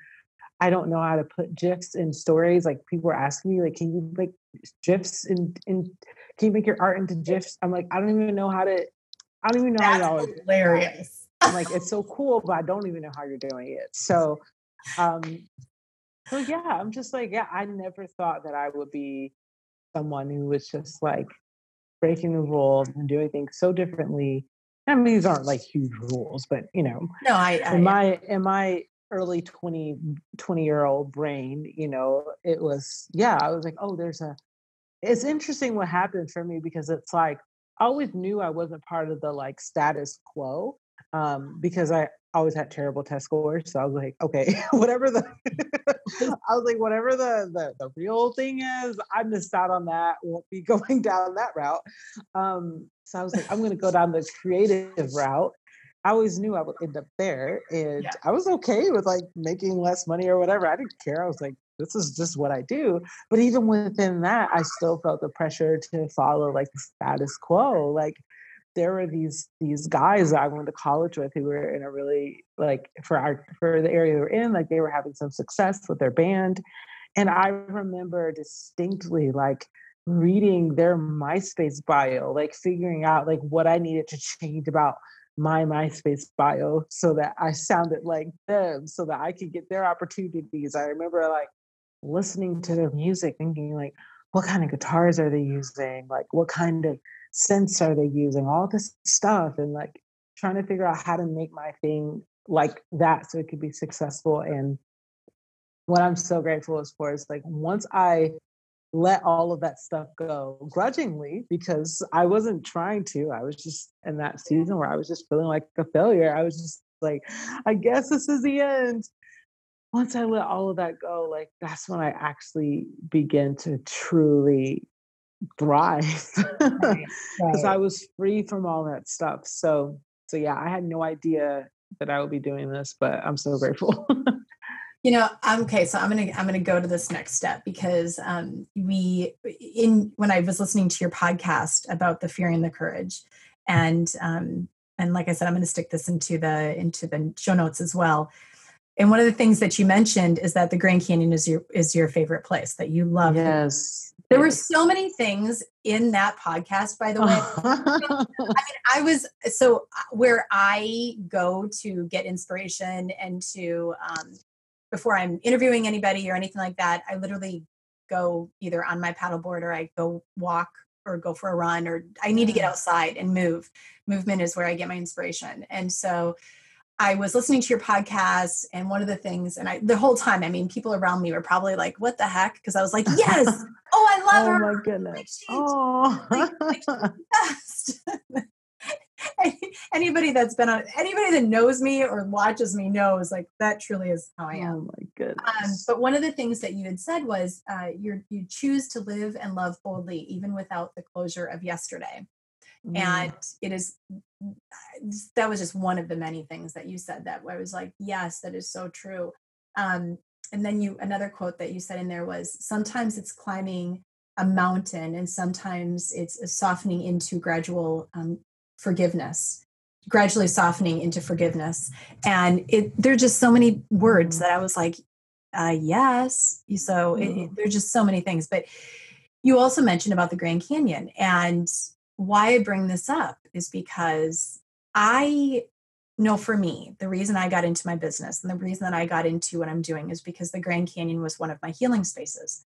Speaker 3: I don't know how to put GIFs in stories. Like people are asking me, like, can you make GIFs in in can you make your art into GIFs? I'm like, I don't even know how to I don't even know
Speaker 2: That's
Speaker 3: how
Speaker 2: to hilarious.
Speaker 3: I'm like, it's so cool, but I don't even know how you're doing it. So um so yeah, I'm just like, yeah, I never thought that I would be someone who was just like breaking the rules and doing things so differently. I mean, these aren't like huge rules, but you know,
Speaker 2: no, I, I
Speaker 3: in my in my early 20 20 year old brain, you know, it was yeah, I was like, oh, there's a. It's interesting what happened for me because it's like I always knew I wasn't part of the like status quo um, because I always had terrible test scores. So I was like, okay, whatever the I was like, whatever the, the the real thing is, I missed out on that. Won't be going down that route. Um, so I was like, I'm gonna go down the creative route. I always knew I would end up there. And yeah. I was okay with like making less money or whatever. I didn't care. I was like, this is just what I do. But even within that, I still felt the pressure to follow like the status quo. Like there were these these guys that I went to college with who were in a really like for our for the area we were in, like they were having some success with their band. And I remember distinctly like reading their MySpace bio, like figuring out like what I needed to change about my MySpace bio so that I sounded like them, so that I could get their opportunities. I remember like listening to their music, thinking like, what kind of guitars are they using? Like, what kind of synths are they using? All this stuff, and like trying to figure out how to make my thing like that so it could be successful. And what I'm so grateful is for is like once I let all of that stuff go grudgingly because I wasn't trying to. I was just in that season where I was just feeling like a failure. I was just like, I guess this is the end. Once I let all of that go, like that's when I actually begin to truly thrive because right, right. I was free from all that stuff. So, so yeah, I had no idea that I would be doing this, but I'm so grateful.
Speaker 2: you know, I'm, okay, so I'm gonna I'm gonna go to this next step because um, we in when I was listening to your podcast about the fear and the courage, and um, and like I said, I'm gonna stick this into the into the show notes as well. And one of the things that you mentioned is that the Grand Canyon is your is your favorite place that you love.
Speaker 3: Yes
Speaker 2: there were so many things in that podcast, by the way. I mean, I was so uh, where I go to get inspiration and to, um, before I'm interviewing anybody or anything like that, I literally go either on my paddleboard or I go walk or go for a run or I need to get outside and move. Movement is where I get my inspiration. And so I was listening to your podcast, and one of the things, and I the whole time, I mean, people around me were probably like, "What the heck?" Because I was like, "Yes, oh, I love
Speaker 3: oh
Speaker 2: her."
Speaker 3: Oh my goodness! Like, oh, like, like,
Speaker 2: anybody that's been on anybody that knows me or watches me knows like that truly is how I am.
Speaker 3: Oh my goodness.
Speaker 2: Um, but one of the things that you had said was uh, you you choose to live and love boldly even without the closure of yesterday. Mm. And it is that was just one of the many things that you said that I was like, yes, that is so true. Um, and then you another quote that you said in there was sometimes it's climbing a mountain and sometimes it's softening into gradual um, forgiveness gradually softening into forgiveness and it there are just so many words mm. that i was like uh, yes so it, it, mm. there's just so many things but you also mentioned about the grand canyon and why i bring this up is because i know for me the reason i got into my business and the reason that i got into what i'm doing is because the grand canyon was one of my healing spaces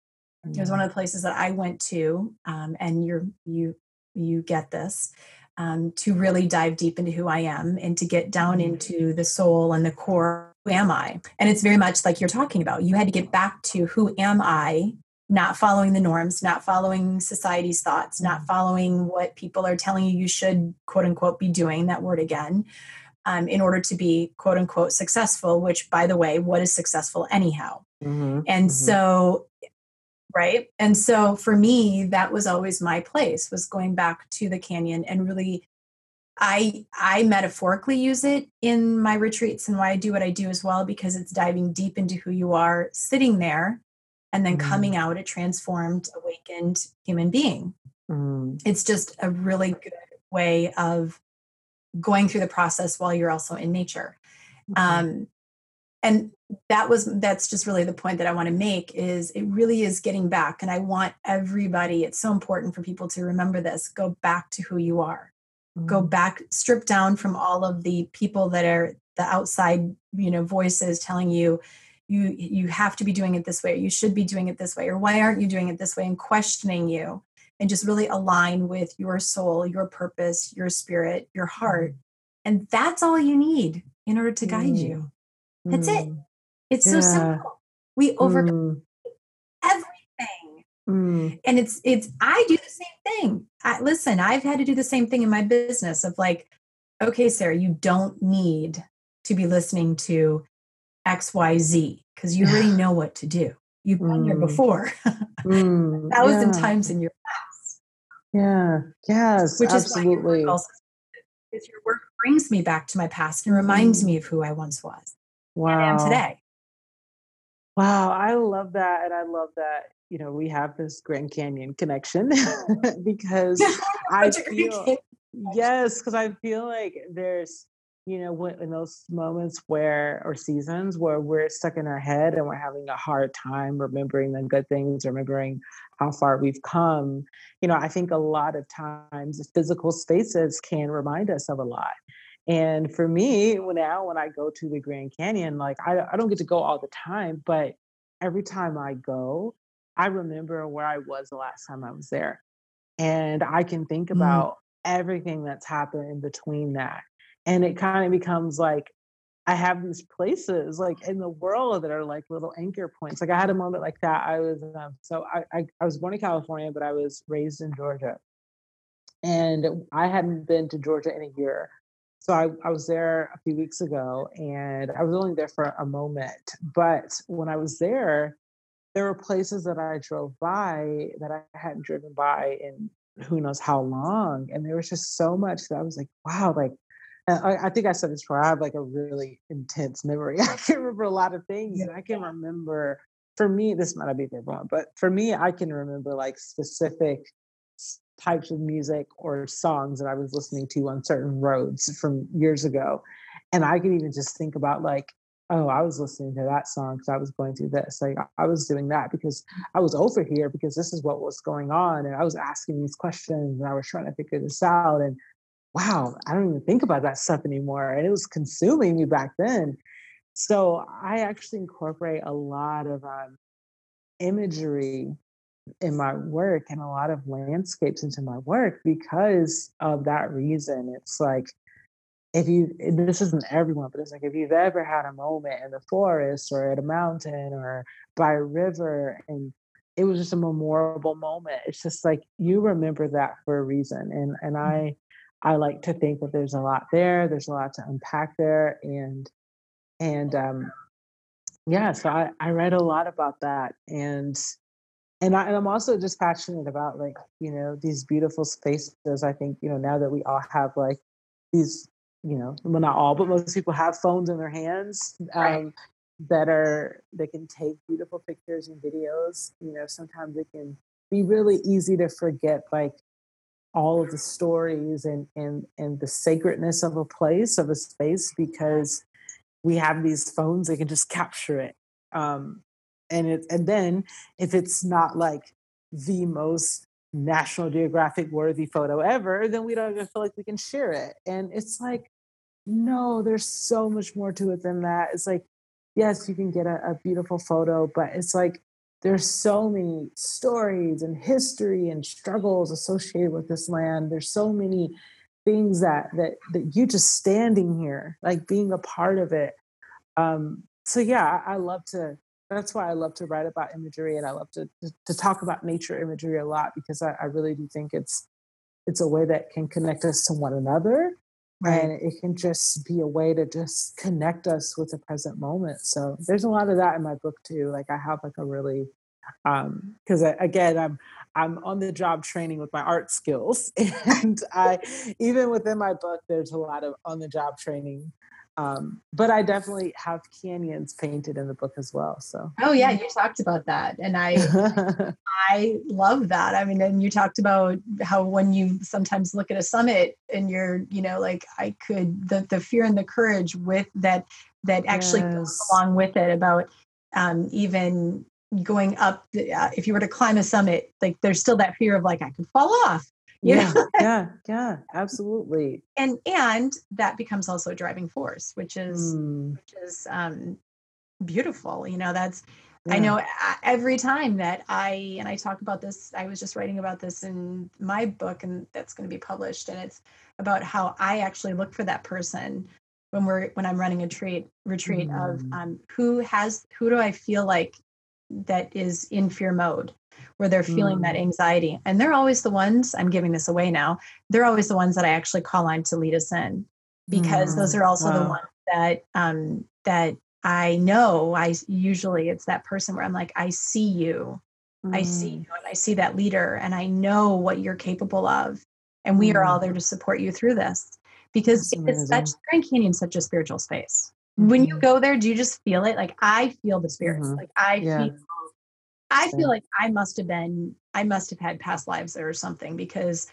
Speaker 2: it was one of the places that I went to, um, and you're you you get this um, to really dive deep into who I am and to get down mm-hmm. into the soul and the core. Who am I? And it's very much like you're talking about. You had to get back to who am I, not following the norms, not following society's thoughts, not mm-hmm. following what people are telling you you should quote unquote be doing. That word again. Um, in order to be quote unquote successful, which by the way, what is successful anyhow? Mm-hmm. And mm-hmm. so right and so for me that was always my place was going back to the canyon and really i i metaphorically use it in my retreats and why i do what i do as well because it's diving deep into who you are sitting there and then mm. coming out a transformed awakened human being mm. it's just a really good way of going through the process while you're also in nature mm-hmm. um, and that was that's just really the point that i want to make is it really is getting back and i want everybody it's so important for people to remember this go back to who you are mm-hmm. go back strip down from all of the people that are the outside you know voices telling you you you have to be doing it this way or you should be doing it this way or why aren't you doing it this way and questioning you and just really align with your soul your purpose your spirit your heart mm-hmm. and that's all you need in order to guide mm-hmm. you that's mm. it. It's yeah. so simple. We overcome mm. everything. Mm. And it's it's I do the same thing. I, listen, I've had to do the same thing in my business of like, okay, Sarah, you don't need to be listening to XYZ because you already know what to do. You've been mm. there before mm. a thousand yeah. times in your past.
Speaker 3: Yeah. Yes. Which absolutely. is why work
Speaker 2: your work brings me back to my past and reminds mm. me of who I once was wow. I am today.
Speaker 3: Wow, I love that. And I love that, you know, we have this Grand Canyon connection because I feel, yes, because I feel like there's, you know, in those moments where, or seasons where we're stuck in our head and we're having a hard time remembering the good things, remembering how far we've come, you know, I think a lot of times physical spaces can remind us of a lot. And for me, now when I go to the Grand Canyon, like I, I don't get to go all the time, but every time I go, I remember where I was the last time I was there. And I can think mm. about mm. everything that's happened in between that. And it kind of becomes like I have these places like in the world that are like little anchor points. Like I had a moment like that. I was um, so I, I I was born in California, but I was raised in Georgia, and I hadn't been to Georgia in a year. So I, I was there a few weeks ago and I was only there for a moment. But when I was there, there were places that I drove by that I hadn't driven by in who knows how long. And there was just so much that I was like, wow, like Uh, I, I, think I said this before. I have like a really intense memory. I can remember a lot of things, and I can remember. For me, this might not be for wrong, but for me, I can remember like specific types of music or songs that I was listening to on certain roads from years ago. And I could even just think about like, oh, I was listening to that song because I was going through this. Like I was doing that because I was over here because this is what was going on. And I was asking these questions and I was trying to figure this out. And wow, I don't even think about that stuff anymore. And it was consuming me back then. So I actually incorporate a lot of um, imagery in my work and a lot of landscapes into my work because of that reason. It's like if you this isn't everyone, but it's like if you've ever had a moment in the forest or at a mountain or by a river and it was just a memorable moment. It's just like you remember that for a reason. And and mm-hmm. I I like to think that there's a lot there. There's a lot to unpack there, and and um, yeah. So I I read a lot about that, and and, I, and I'm also just passionate about like you know these beautiful spaces. I think you know now that we all have like these you know well not all but most people have phones in their hands um, right. that are they can take beautiful pictures and videos. You know sometimes it can be really easy to forget like all of the stories and and and the sacredness of a place of a space because we have these phones that can just capture it. Um, and it and then if it's not like the most national geographic worthy photo ever then we don't even feel like we can share it. And it's like no there's so much more to it than that. It's like yes you can get a, a beautiful photo but it's like there's so many stories and history and struggles associated with this land. There's so many things that that that you just standing here like being a part of it. Um so yeah I, I love to that's why I love to write about imagery and I love to, to, to talk about nature imagery a lot because I, I, really do think it's it's a way that can connect us to one another right. and it can just be a way to just connect us with the present moment. So there's a lot of that in my book too. Like I have like a really um because again I'm I'm on the job training with my art skills and I even within my book there's a lot of on the job training um, but I definitely have canyons painted in the book as well. So
Speaker 2: oh yeah, you talked about that, and I I love that. I mean, and you talked about how when you sometimes look at a summit and you're you know like I could the the fear and the courage with that that actually yes. goes along with it about um, even going up uh, if you were to climb a summit like there's still that fear of like i could fall off
Speaker 3: yeah yeah yeah absolutely
Speaker 2: and and that becomes also a driving force which is mm. which is um beautiful you know that's yeah. i know every time that i and i talk about this i was just writing about this in my book and that's going to be published and it's about how i actually look for that person when we're when i'm running a retreat retreat mm. of um, who has who do i feel like that is in fear mode where they're feeling mm. that anxiety. And they're always the ones, I'm giving this away now, they're always the ones that I actually call on to lead us in because mm. those are also wow. the ones that um that I know I usually it's that person where I'm like, I see you. Mm. I see mm. you and I see that leader and I know what you're capable of. And we are all there mm. to support you through this. Because it's such Grand Canyon such a spiritual space. Mm-hmm. When you mm-hmm. go there, do you just feel it? Like I feel the spirits. Mm-hmm. Like I yeah. feel I feel like I must have been, I must have had past lives or something because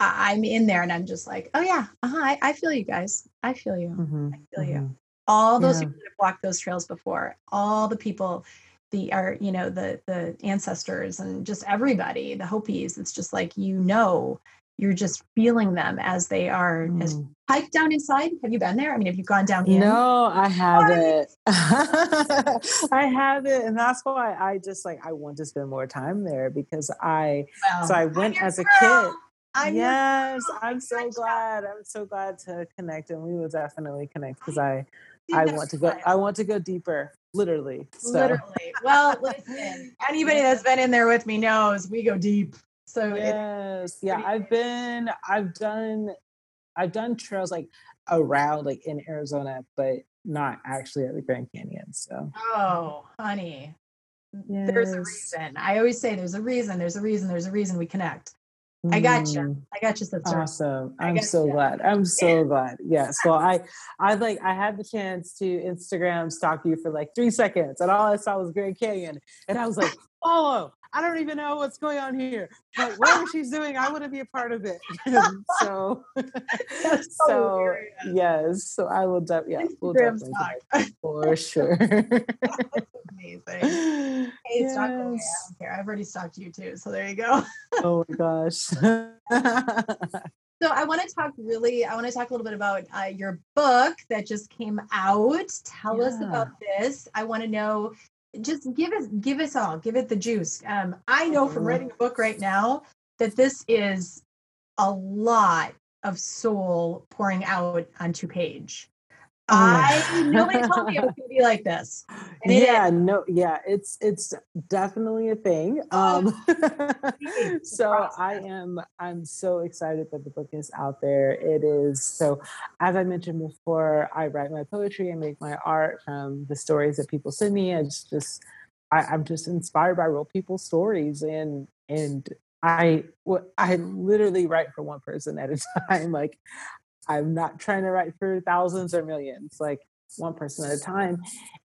Speaker 2: I, am in there and I'm just like, oh yeah, uh-huh, I, I feel you guys. I feel you. Mm-hmm. I feel mm-hmm. you. All those yeah. people that have walked those trails before, all the people, the are you know the the ancestors and just everybody, the Hopis. It's just like you know you're just feeling them as they are mm. as hike down inside. Have you been there? I mean have you gone down in?
Speaker 3: no i haven't i haven't and that's why i just like i want to spend more time there because i well, so i went as a girl. kid I'm yes i'm so glad. i'm so glad to connect and we will definitely connect because i i want to go i want to go deeper literally
Speaker 2: so. literally. Well listen anybody that's been in there with me knows we go deep so
Speaker 3: yes, yeah, I've been, I've done, I've done trails like around like in Arizona, but not actually at the Grand Canyon. So
Speaker 2: oh, honey, yes. there's a reason. I always say there's a reason. There's a reason. There's a reason we connect. I got you. Mm. I got you, sister.
Speaker 3: Awesome. I'm so you. glad. I'm so glad. Yes. Well, I, I like, I had the chance to Instagram stalk you for like three seconds, and all I saw was Grand Canyon, and I was like, oh, I don't even know what's going on here, but whatever she's doing, I want to be a part of it. so, so, so yes, so I will, de- yeah, we'll definitely for sure.
Speaker 2: amazing. Hey, yes. stalk away. I don't care. I've already stalked you too, so there you go.
Speaker 3: oh my gosh. so
Speaker 2: I want to talk really. I want to talk a little bit about uh, your book that just came out. Tell yeah. us about this. I want to know just give us give us all give it the juice. Um, i know from writing a book right now that this is a lot of soul pouring out onto page I nobody told me it was gonna be like this.
Speaker 3: yeah, no, yeah, it's it's definitely a thing. Um so I am I'm so excited that the book is out there. It is so as I mentioned before, I write my poetry and make my art from the stories that people send me. It's just I, I'm just inspired by real people's stories and and I I literally write for one person at a time. Like I'm not trying to write for thousands or millions, like one person at a time.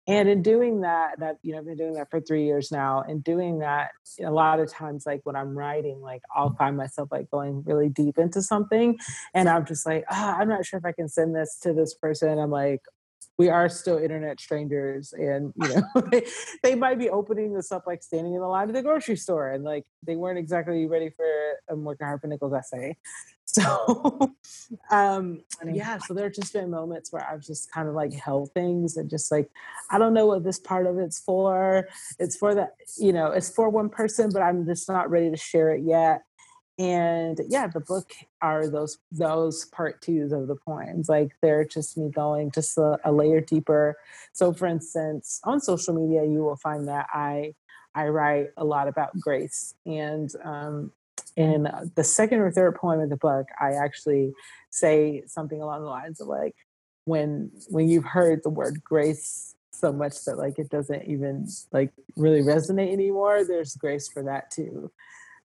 Speaker 3: And in doing that, that you know, I've been doing that for three years now. And doing that, a lot of times, like when I'm writing, like I'll find myself like going really deep into something, and I'm just like, oh, I'm not sure if I can send this to this person. I'm like, we are still internet strangers and you know they, they might be opening this up like standing in the line at the grocery store and like they weren't exactly ready for a Morgan Harper Nichols essay. So um yeah so there have just been moments where i've just kind of like held things and just like i don't know what this part of it's for. It's for that you know it's for one person but i'm just not ready to share it yet and yeah the book are those those part twos of the poems like they're just me going just a, a layer deeper so for instance on social media you will find that i i write a lot about grace and um in the second or third poem of the book, I actually say something along the lines of like, when when you've heard the word grace so much that like it doesn't even like really resonate anymore, there's grace for that too.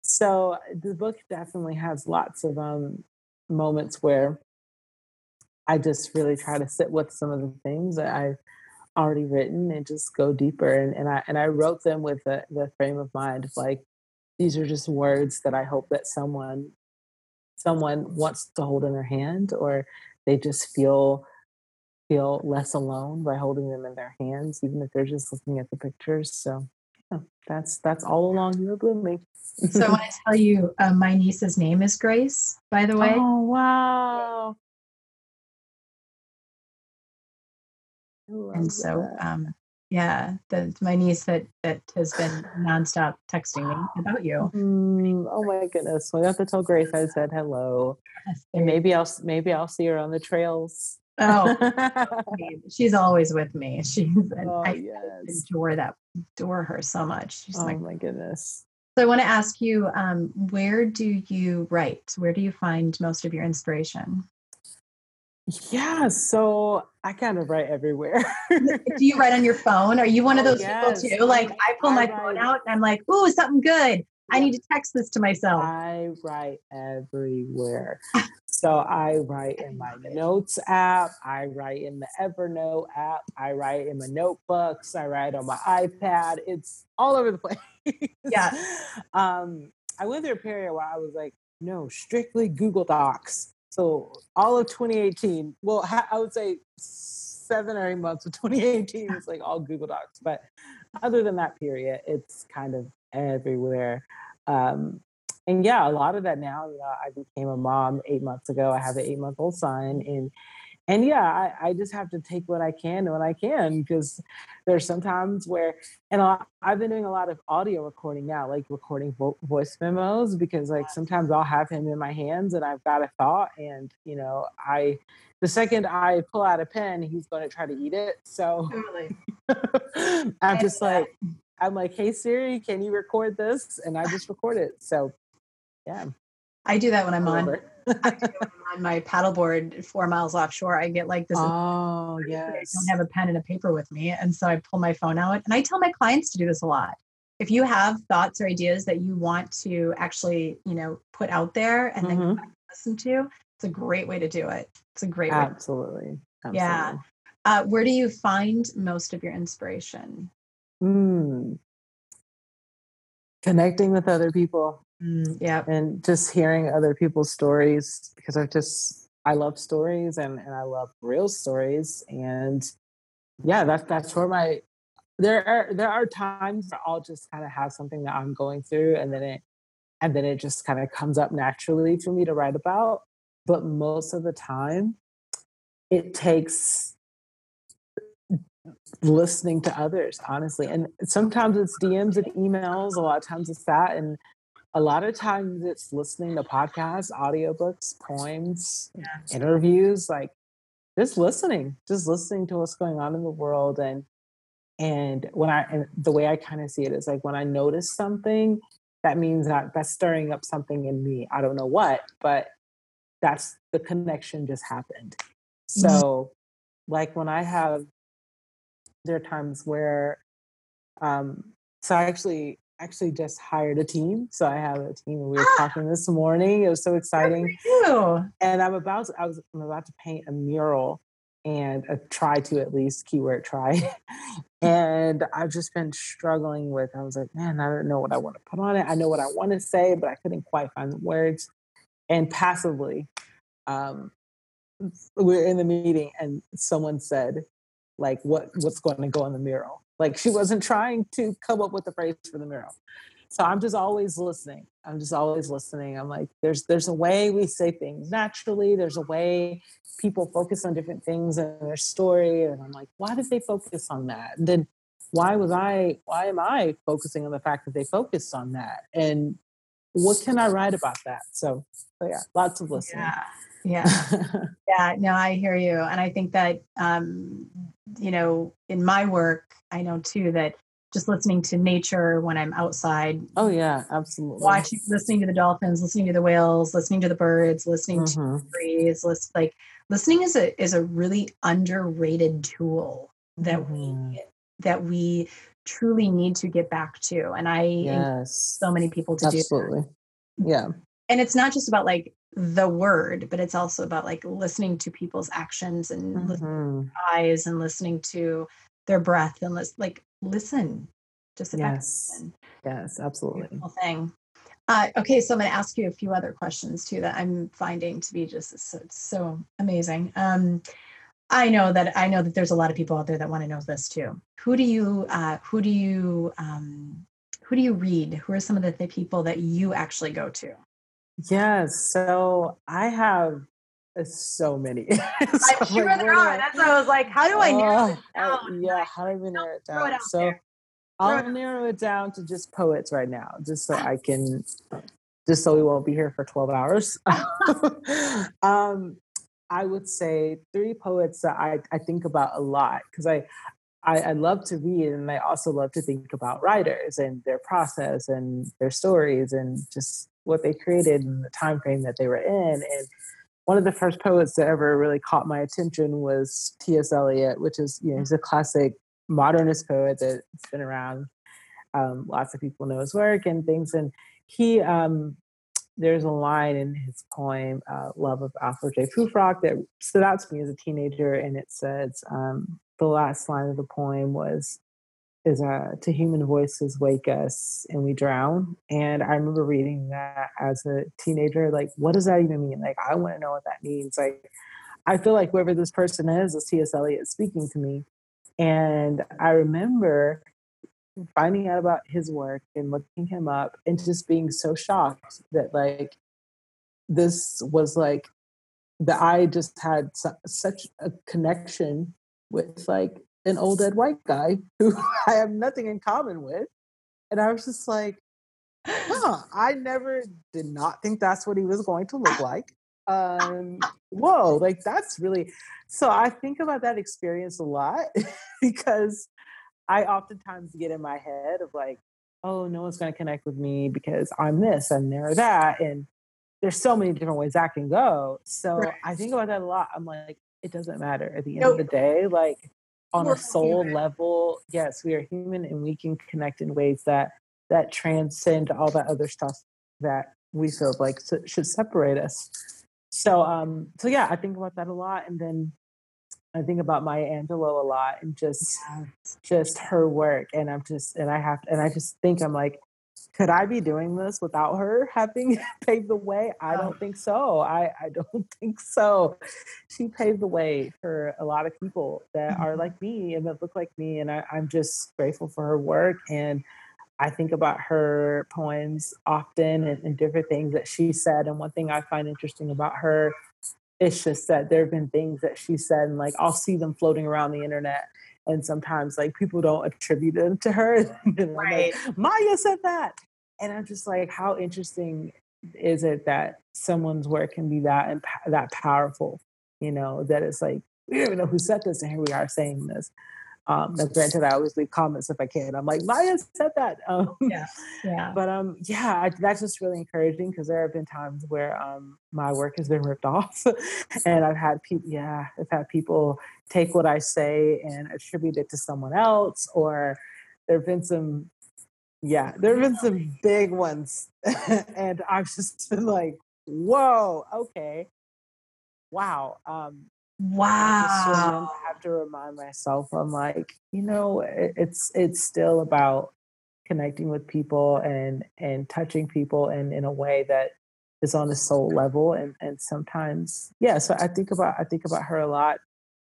Speaker 3: So the book definitely has lots of um, moments where I just really try to sit with some of the things that I've already written and just go deeper. And, and I and I wrote them with the, the frame of mind of like these are just words that I hope that someone someone wants to hold in their hand or they just feel feel less alone by holding them in their hands even if they're just looking at the pictures so that's that's all along you blooming
Speaker 2: so i want to tell you uh, my niece's name is grace by the way.
Speaker 3: Oh wow.
Speaker 2: And so um, yeah the my niece that that has been nonstop texting me about you.
Speaker 3: Mm, oh my goodness. We have to tell grace i said hello. And maybe i'll maybe i'll see her on the trails
Speaker 2: oh she's always with me she's oh, I, yes. adore that adore her so much she's
Speaker 3: oh like, my goodness
Speaker 2: so i want to ask you um, where do you write where do you find most of your inspiration
Speaker 3: yeah, so I kind of write everywhere.
Speaker 2: Do you write on your phone? Are you one of oh, those yes. people too? Like I pull I my write. phone out and I'm like, "Ooh, something good. I need to text this to myself."
Speaker 3: I write everywhere. so I write in my notes app, I write in the Evernote app, I write in my notebooks, I write on my iPad. It's all over the place.
Speaker 2: Yeah.
Speaker 3: um, I went through a period where I was like, no, strictly Google Docs. So all of 2018, well, I would say seven or eight months of 2018 is like all Google Docs. But other than that period, it's kind of everywhere. Um, and yeah, a lot of that now, you know, I became a mom eight months ago. I have an eight month old son, and and yeah, I, I, just have to take what I can when I can because there's sometimes where, and I've been doing a lot of audio recording now, like recording vo- voice memos because like sometimes I'll have him in my hands and I've got a thought and you know I, the second I pull out a pen, he's going to try to eat it. So totally. I'm just like, I'm like, hey Siri, can you record this? And I just record it. So yeah.
Speaker 2: I do that when I'm on on my paddleboard four miles offshore. I get like this.
Speaker 3: Oh, yes.
Speaker 2: I don't have a pen and a paper with me. And so I pull my phone out and I tell my clients to do this a lot. If you have thoughts or ideas that you want to actually, you know, put out there and mm-hmm. then listen to, it's a great way to do it. It's a great
Speaker 3: Absolutely.
Speaker 2: way. Absolutely. Yeah. Uh, where do you find most of your inspiration?
Speaker 3: Mm. Connecting with other people.
Speaker 2: Mm, yeah.
Speaker 3: And just hearing other people's stories because I just I love stories and, and I love real stories. And yeah, that's that's where my there are there are times where I'll just kind of have something that I'm going through and then it and then it just kind of comes up naturally for me to write about. But most of the time it takes listening to others honestly and sometimes it's dms and emails a lot of times it's that and a lot of times it's listening to podcasts, audiobooks, poems, yeah. interviews. Like just listening, just listening to what's going on in the world. And and when I and the way I kind of see it is like when I notice something, that means that that's stirring up something in me. I don't know what, but that's the connection just happened. Mm-hmm. So, like when I have, there are times where, um, so I actually actually just hired a team. So I have a team. We were ah! talking this morning. It was so exciting. And I'm about to, I was I'm about to paint a mural and uh, try to at least keyword try. and I've just been struggling with. I was like, man, I don't know what I want to put on it. I know what I want to say, but I couldn't quite find the words. And passively, um, we are in the meeting, and someone said, like, what what's going to go on the mural? Like she wasn't trying to come up with a phrase for the mural. So I'm just always listening. I'm just always listening. I'm like, there's there's a way we say things naturally. There's a way people focus on different things in their story. And I'm like, why did they focus on that? And then why was I why am I focusing on the fact that they focused on that? And what can I write about that? So, so yeah, lots of listening.
Speaker 2: Yeah. Yeah. yeah. No, I hear you. And I think that, um, you know, in my work, I know too that just listening to nature when I'm outside.
Speaker 3: Oh yeah, absolutely.
Speaker 2: Watching, listening to the dolphins, listening to the whales, listening to the birds, listening mm-hmm. to the trees. List, like listening is a is a really underrated tool that mm-hmm. we that we truly need to get back to. And I yes. so many people to
Speaker 3: absolutely. do. Absolutely. Yeah.
Speaker 2: And it's not just about like the word, but it's also about like listening to people's actions and mm-hmm. eyes and listening to their breath and list, like listen just
Speaker 3: yes. listen. yes absolutely.
Speaker 2: Beautiful thing. Uh, okay so i'm going to ask you a few other questions too that i'm finding to be just so, so amazing. Um, i know that i know that there's a lot of people out there that want to know this too. Who do you uh, who do you um, who do you read? Who are some of the, the people that you actually go to
Speaker 3: yes so i have so many.
Speaker 2: so I'm sure like, there are. That's why I was like, how do I narrow it
Speaker 3: down? yeah, how do I narrow it down? It so I'll narrow it down to just poets right now, just so I can, just so we won't be here for 12 hours. um, I would say three poets that I, I think about a lot because I, I, I, love to read and I also love to think about writers and their process and their stories and just what they created and the time frame that they were in. And one of the first poets that ever really caught my attention was T.S. Eliot, which is, you know, he's a classic modernist poet that's been around. Um, lots of people know his work and things. And he, um, there's a line in his poem, uh, Love of Alfred J. Prufrock, that stood out to me as a teenager. And it says, um, the last line of the poem was, is uh, to human voices wake us and we drown. And I remember reading that as a teenager. Like, what does that even mean? Like, I want to know what that means. Like, I feel like whoever this person is is T.S. Eliot speaking to me. And I remember finding out about his work and looking him up and just being so shocked that like this was like that I just had su- such a connection with like an old dead white guy who I have nothing in common with. And I was just like, huh, I never did not think that's what he was going to look like. Um, whoa, like that's really so I think about that experience a lot because I oftentimes get in my head of like, oh, no one's going to connect with me because I'm this and they're that. And there's so many different ways that can go. So right. I think about that a lot. I'm like, it doesn't matter at the end of the day. Like, on a soul human. level, yes, we are human and we can connect in ways that that transcend all that other stuff that we feel like should separate us. So, um, so yeah, I think about that a lot, and then I think about Maya Angelou a lot, and just just her work, and I'm just, and I have, and I just think I'm like, could I be doing this without her having paved the way? I don't think so. I, I don't think so. She paved the way for a lot of people that are mm-hmm. like me and that look like me. And I, I'm just grateful for her work. And I think about her poems often and, and different things that she said. And one thing I find interesting about her is just that there have been things that she said, and like I'll see them floating around the internet and sometimes like people don't attribute them to her. right. Like, Maya said that, and I'm just like, how interesting is it that someone's work can be that and that powerful? You know, that it's like we don't even know who said this, and here we are saying this. Um, now, granted, I always leave comments if I can. I'm like, Maya said that. Um,
Speaker 2: yeah, yeah.
Speaker 3: But um, yeah, I, that's just really encouraging because there have been times where um, my work has been ripped off, and I've had people, yeah, I've had people take what I say and attribute it to someone else, or there have been some, yeah, there have been some big ones, and I've just been like, whoa, okay, wow. Um,
Speaker 2: Wow.
Speaker 3: I have to remind myself, I'm like, you know, it's it's still about connecting with people and and touching people and in a way that is on a soul level and and sometimes yeah so i think about i think about her a lot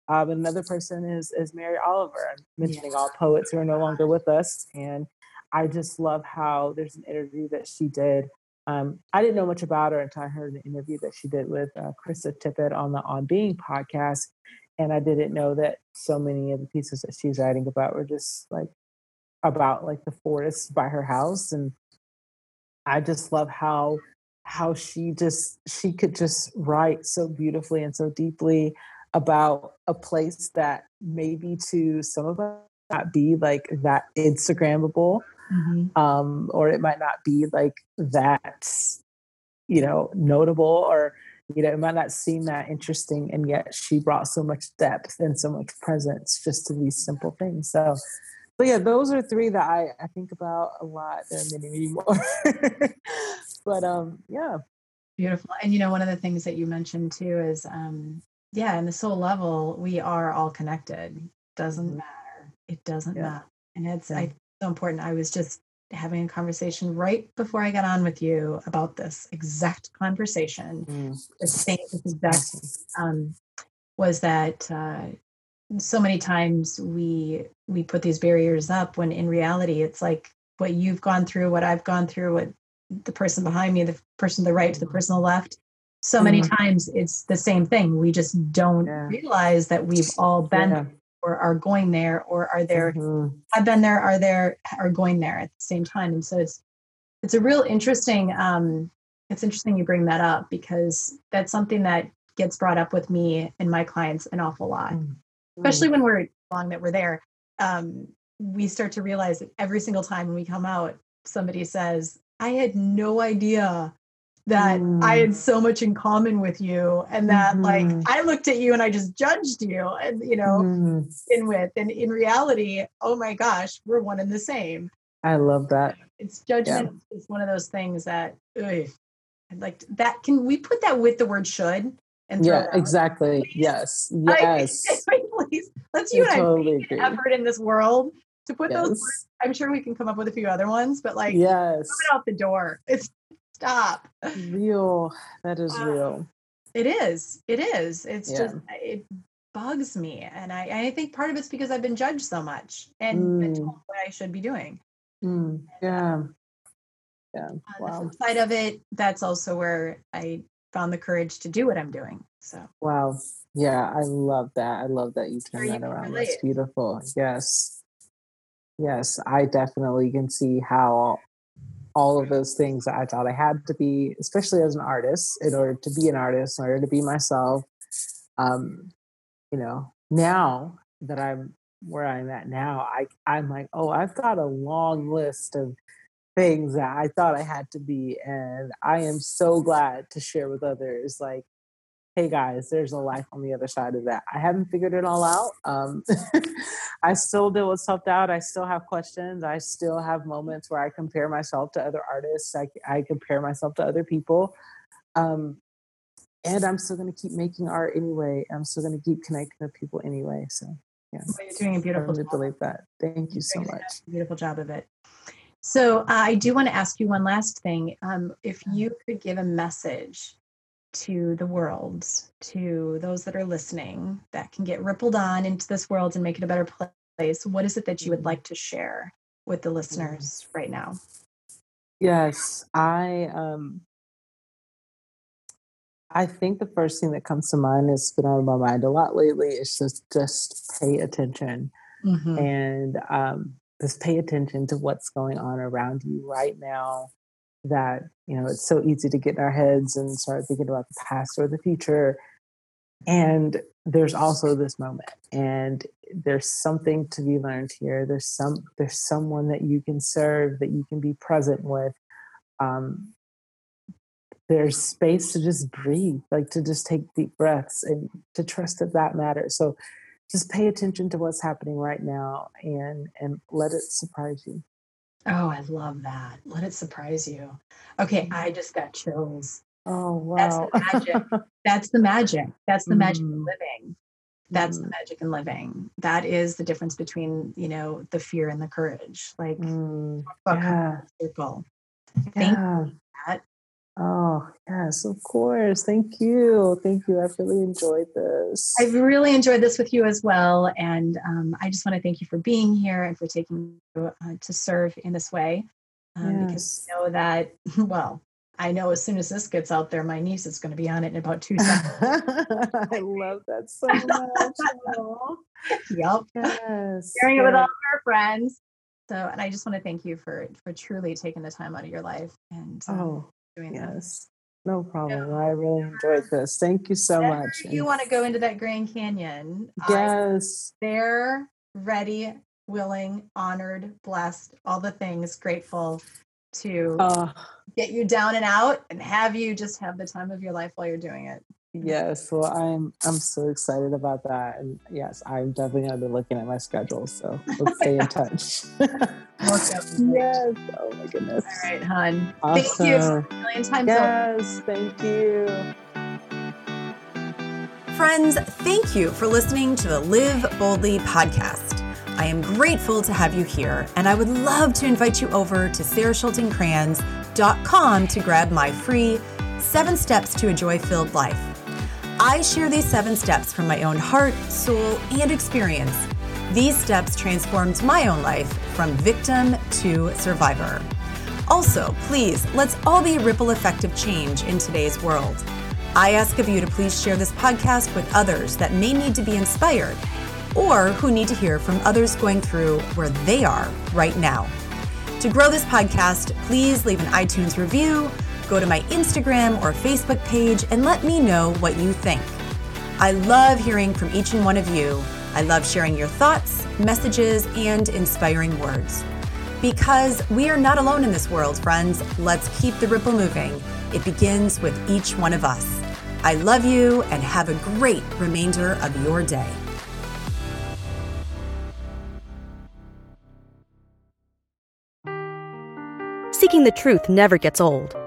Speaker 3: um, another person is is mary oliver i'm mentioning yeah. all poets who are no longer with us and i just love how there's an interview that she did um, I didn't know much about her until I heard an interview that she did with uh, Krista Tippett on the On Being podcast. And I didn't know that so many of the pieces that she's writing about were just like about like the forest by her house. And I just love how how she just she could just write so beautifully and so deeply about a place that maybe to some of us not be like that Instagrammable mm-hmm. um, or it might not be like that, you know, notable, or you know, it might not seem that interesting, and yet she brought so much depth and so much presence just to these simple things. So, but yeah, those are three that I, I think about a lot. There are many, many more. but um, yeah.
Speaker 2: Beautiful. And you know, one of the things that you mentioned too is um, yeah, in the soul level, we are all connected. Doesn't mm-hmm. matter. It doesn't yeah. matter. And it's yeah. I so important. I was just having a conversation right before I got on with you about this exact conversation. Mm. The same exact um, was that uh, so many times we we put these barriers up when in reality it's like what you've gone through, what I've gone through, what the person behind me, the person to the right, to the mm-hmm. person on the left. So many mm. times it's the same thing. We just don't yeah. realize that we've all been yeah or are going there or are there mm-hmm. have been there are there are going there at the same time and so it's it's a real interesting um it's interesting you bring that up because that's something that gets brought up with me and my clients an awful lot mm-hmm. especially when we're long that we're there um we start to realize that every single time when we come out somebody says i had no idea that mm. I had so much in common with you and that mm-hmm. like I looked at you and I just judged you and you know mm. in with and in reality oh my gosh we're one and the same
Speaker 3: I love that
Speaker 2: it's judgment yeah. is one of those things that ugh, like that can we put that with the word should
Speaker 3: and yeah exactly please? yes yes
Speaker 2: I, please let's you I and totally I effort in this world to put yes. those words I'm sure we can come up with a few other ones but like
Speaker 3: yes
Speaker 2: it out the door it's stop.
Speaker 3: Real. That is uh, real.
Speaker 2: It is. It is. It's yeah. just it bugs me, and I I think part of it's because I've been judged so much and mm. told what I should be doing.
Speaker 3: Mm. Yeah.
Speaker 2: Yeah. On wow. the side of it, that's also where I found the courage to do what I'm doing. So.
Speaker 3: Wow. Yeah, I love that. I love that you turn that around. That's beautiful. Yes. Yes, I definitely can see how all of those things that I thought I had to be, especially as an artist, in order to be an artist, in order to be myself. Um, you know, now that I'm where I'm at now, I I'm like, oh, I've got a long list of things that I thought I had to be, and I am so glad to share with others. Like, hey guys, there's a life on the other side of that. I haven't figured it all out. Um, I still deal with self doubt. I still have questions. I still have moments where I compare myself to other artists. I, I compare myself to other people. Um, and I'm still going to keep making art anyway. I'm still going to keep connecting with people anyway. So, yeah.
Speaker 2: Well, you're doing a beautiful
Speaker 3: I really believe that. Thank you so much.
Speaker 2: Beautiful job of it. So, uh, I do want to ask you one last thing. Um, if you could give a message to the world, to those that are listening, that can get rippled on into this world and make it a better place, what is it that you would like to share with the listeners right now?
Speaker 3: Yes, I um I think the first thing that comes to mind has been on my mind a lot lately is just just pay attention. Mm-hmm. And um just pay attention to what's going on around you right now that you know it's so easy to get in our heads and start thinking about the past or the future. And there's also this moment and there's something to be learned here. There's some there's someone that you can serve that you can be present with. Um, there's space to just breathe like to just take deep breaths and to trust that that matters. So just pay attention to what's happening right now and and let it surprise you
Speaker 2: oh i love that. Let it surprise you. Okay i just got chills.
Speaker 3: Oh wow
Speaker 2: that's the magic. That's the magic. That's the magic mm. of living. That's mm. the magic in living. That is the difference between you know the fear and the courage. Like mm. yeah. circle. Thank yeah. you that
Speaker 3: Oh, yes, of course. Thank you. Thank you. I've really enjoyed this.
Speaker 2: I've really enjoyed this with you as well. And um, I just want to thank you for being here and for taking uh, to serve in this way. Um, yes. Because I know that, well, I know as soon as this gets out there, my niece is going to be on it in about two seconds.
Speaker 3: I love that so much.
Speaker 2: yep. Yes. Sharing it with all her friends. So, and I just want to thank you for for truly taking the time out of your life and
Speaker 3: um, oh doing yes. That. No problem. I really enjoyed this. Thank you so Whenever much.
Speaker 2: You want to go into that Grand Canyon?
Speaker 3: Yes.
Speaker 2: There, ready, willing, honored, blessed, all the things, grateful to uh, get you down and out and have you just have the time of your life while you're doing it.
Speaker 3: Yes, well, I'm I'm so excited about that, and yes, I'm definitely gonna be looking at my schedule. So let's stay in touch. yes. Oh my goodness.
Speaker 2: All right, hon. Awesome. Thank you a million times.
Speaker 3: Yes, thank you.
Speaker 1: Friends, thank you for listening to the Live Boldly podcast. I am grateful to have you here, and I would love to invite you over to sarahschultenkranz.com to grab my free seven steps to a joy filled life. I share these seven steps from my own heart, soul, and experience. These steps transformed my own life from victim to survivor. Also, please, let's all be a ripple effect of change in today's world. I ask of you to please share this podcast with others that may need to be inspired or who need to hear from others going through where they are right now. To grow this podcast, please leave an iTunes review go to my Instagram or Facebook page and let me know what you think. I love hearing from each and one of you. I love sharing your thoughts, messages, and inspiring words. Because we are not alone in this world, friends. Let's keep the ripple moving. It begins with each one of us. I love you and have a great remainder of your day.
Speaker 4: Seeking the truth never gets old.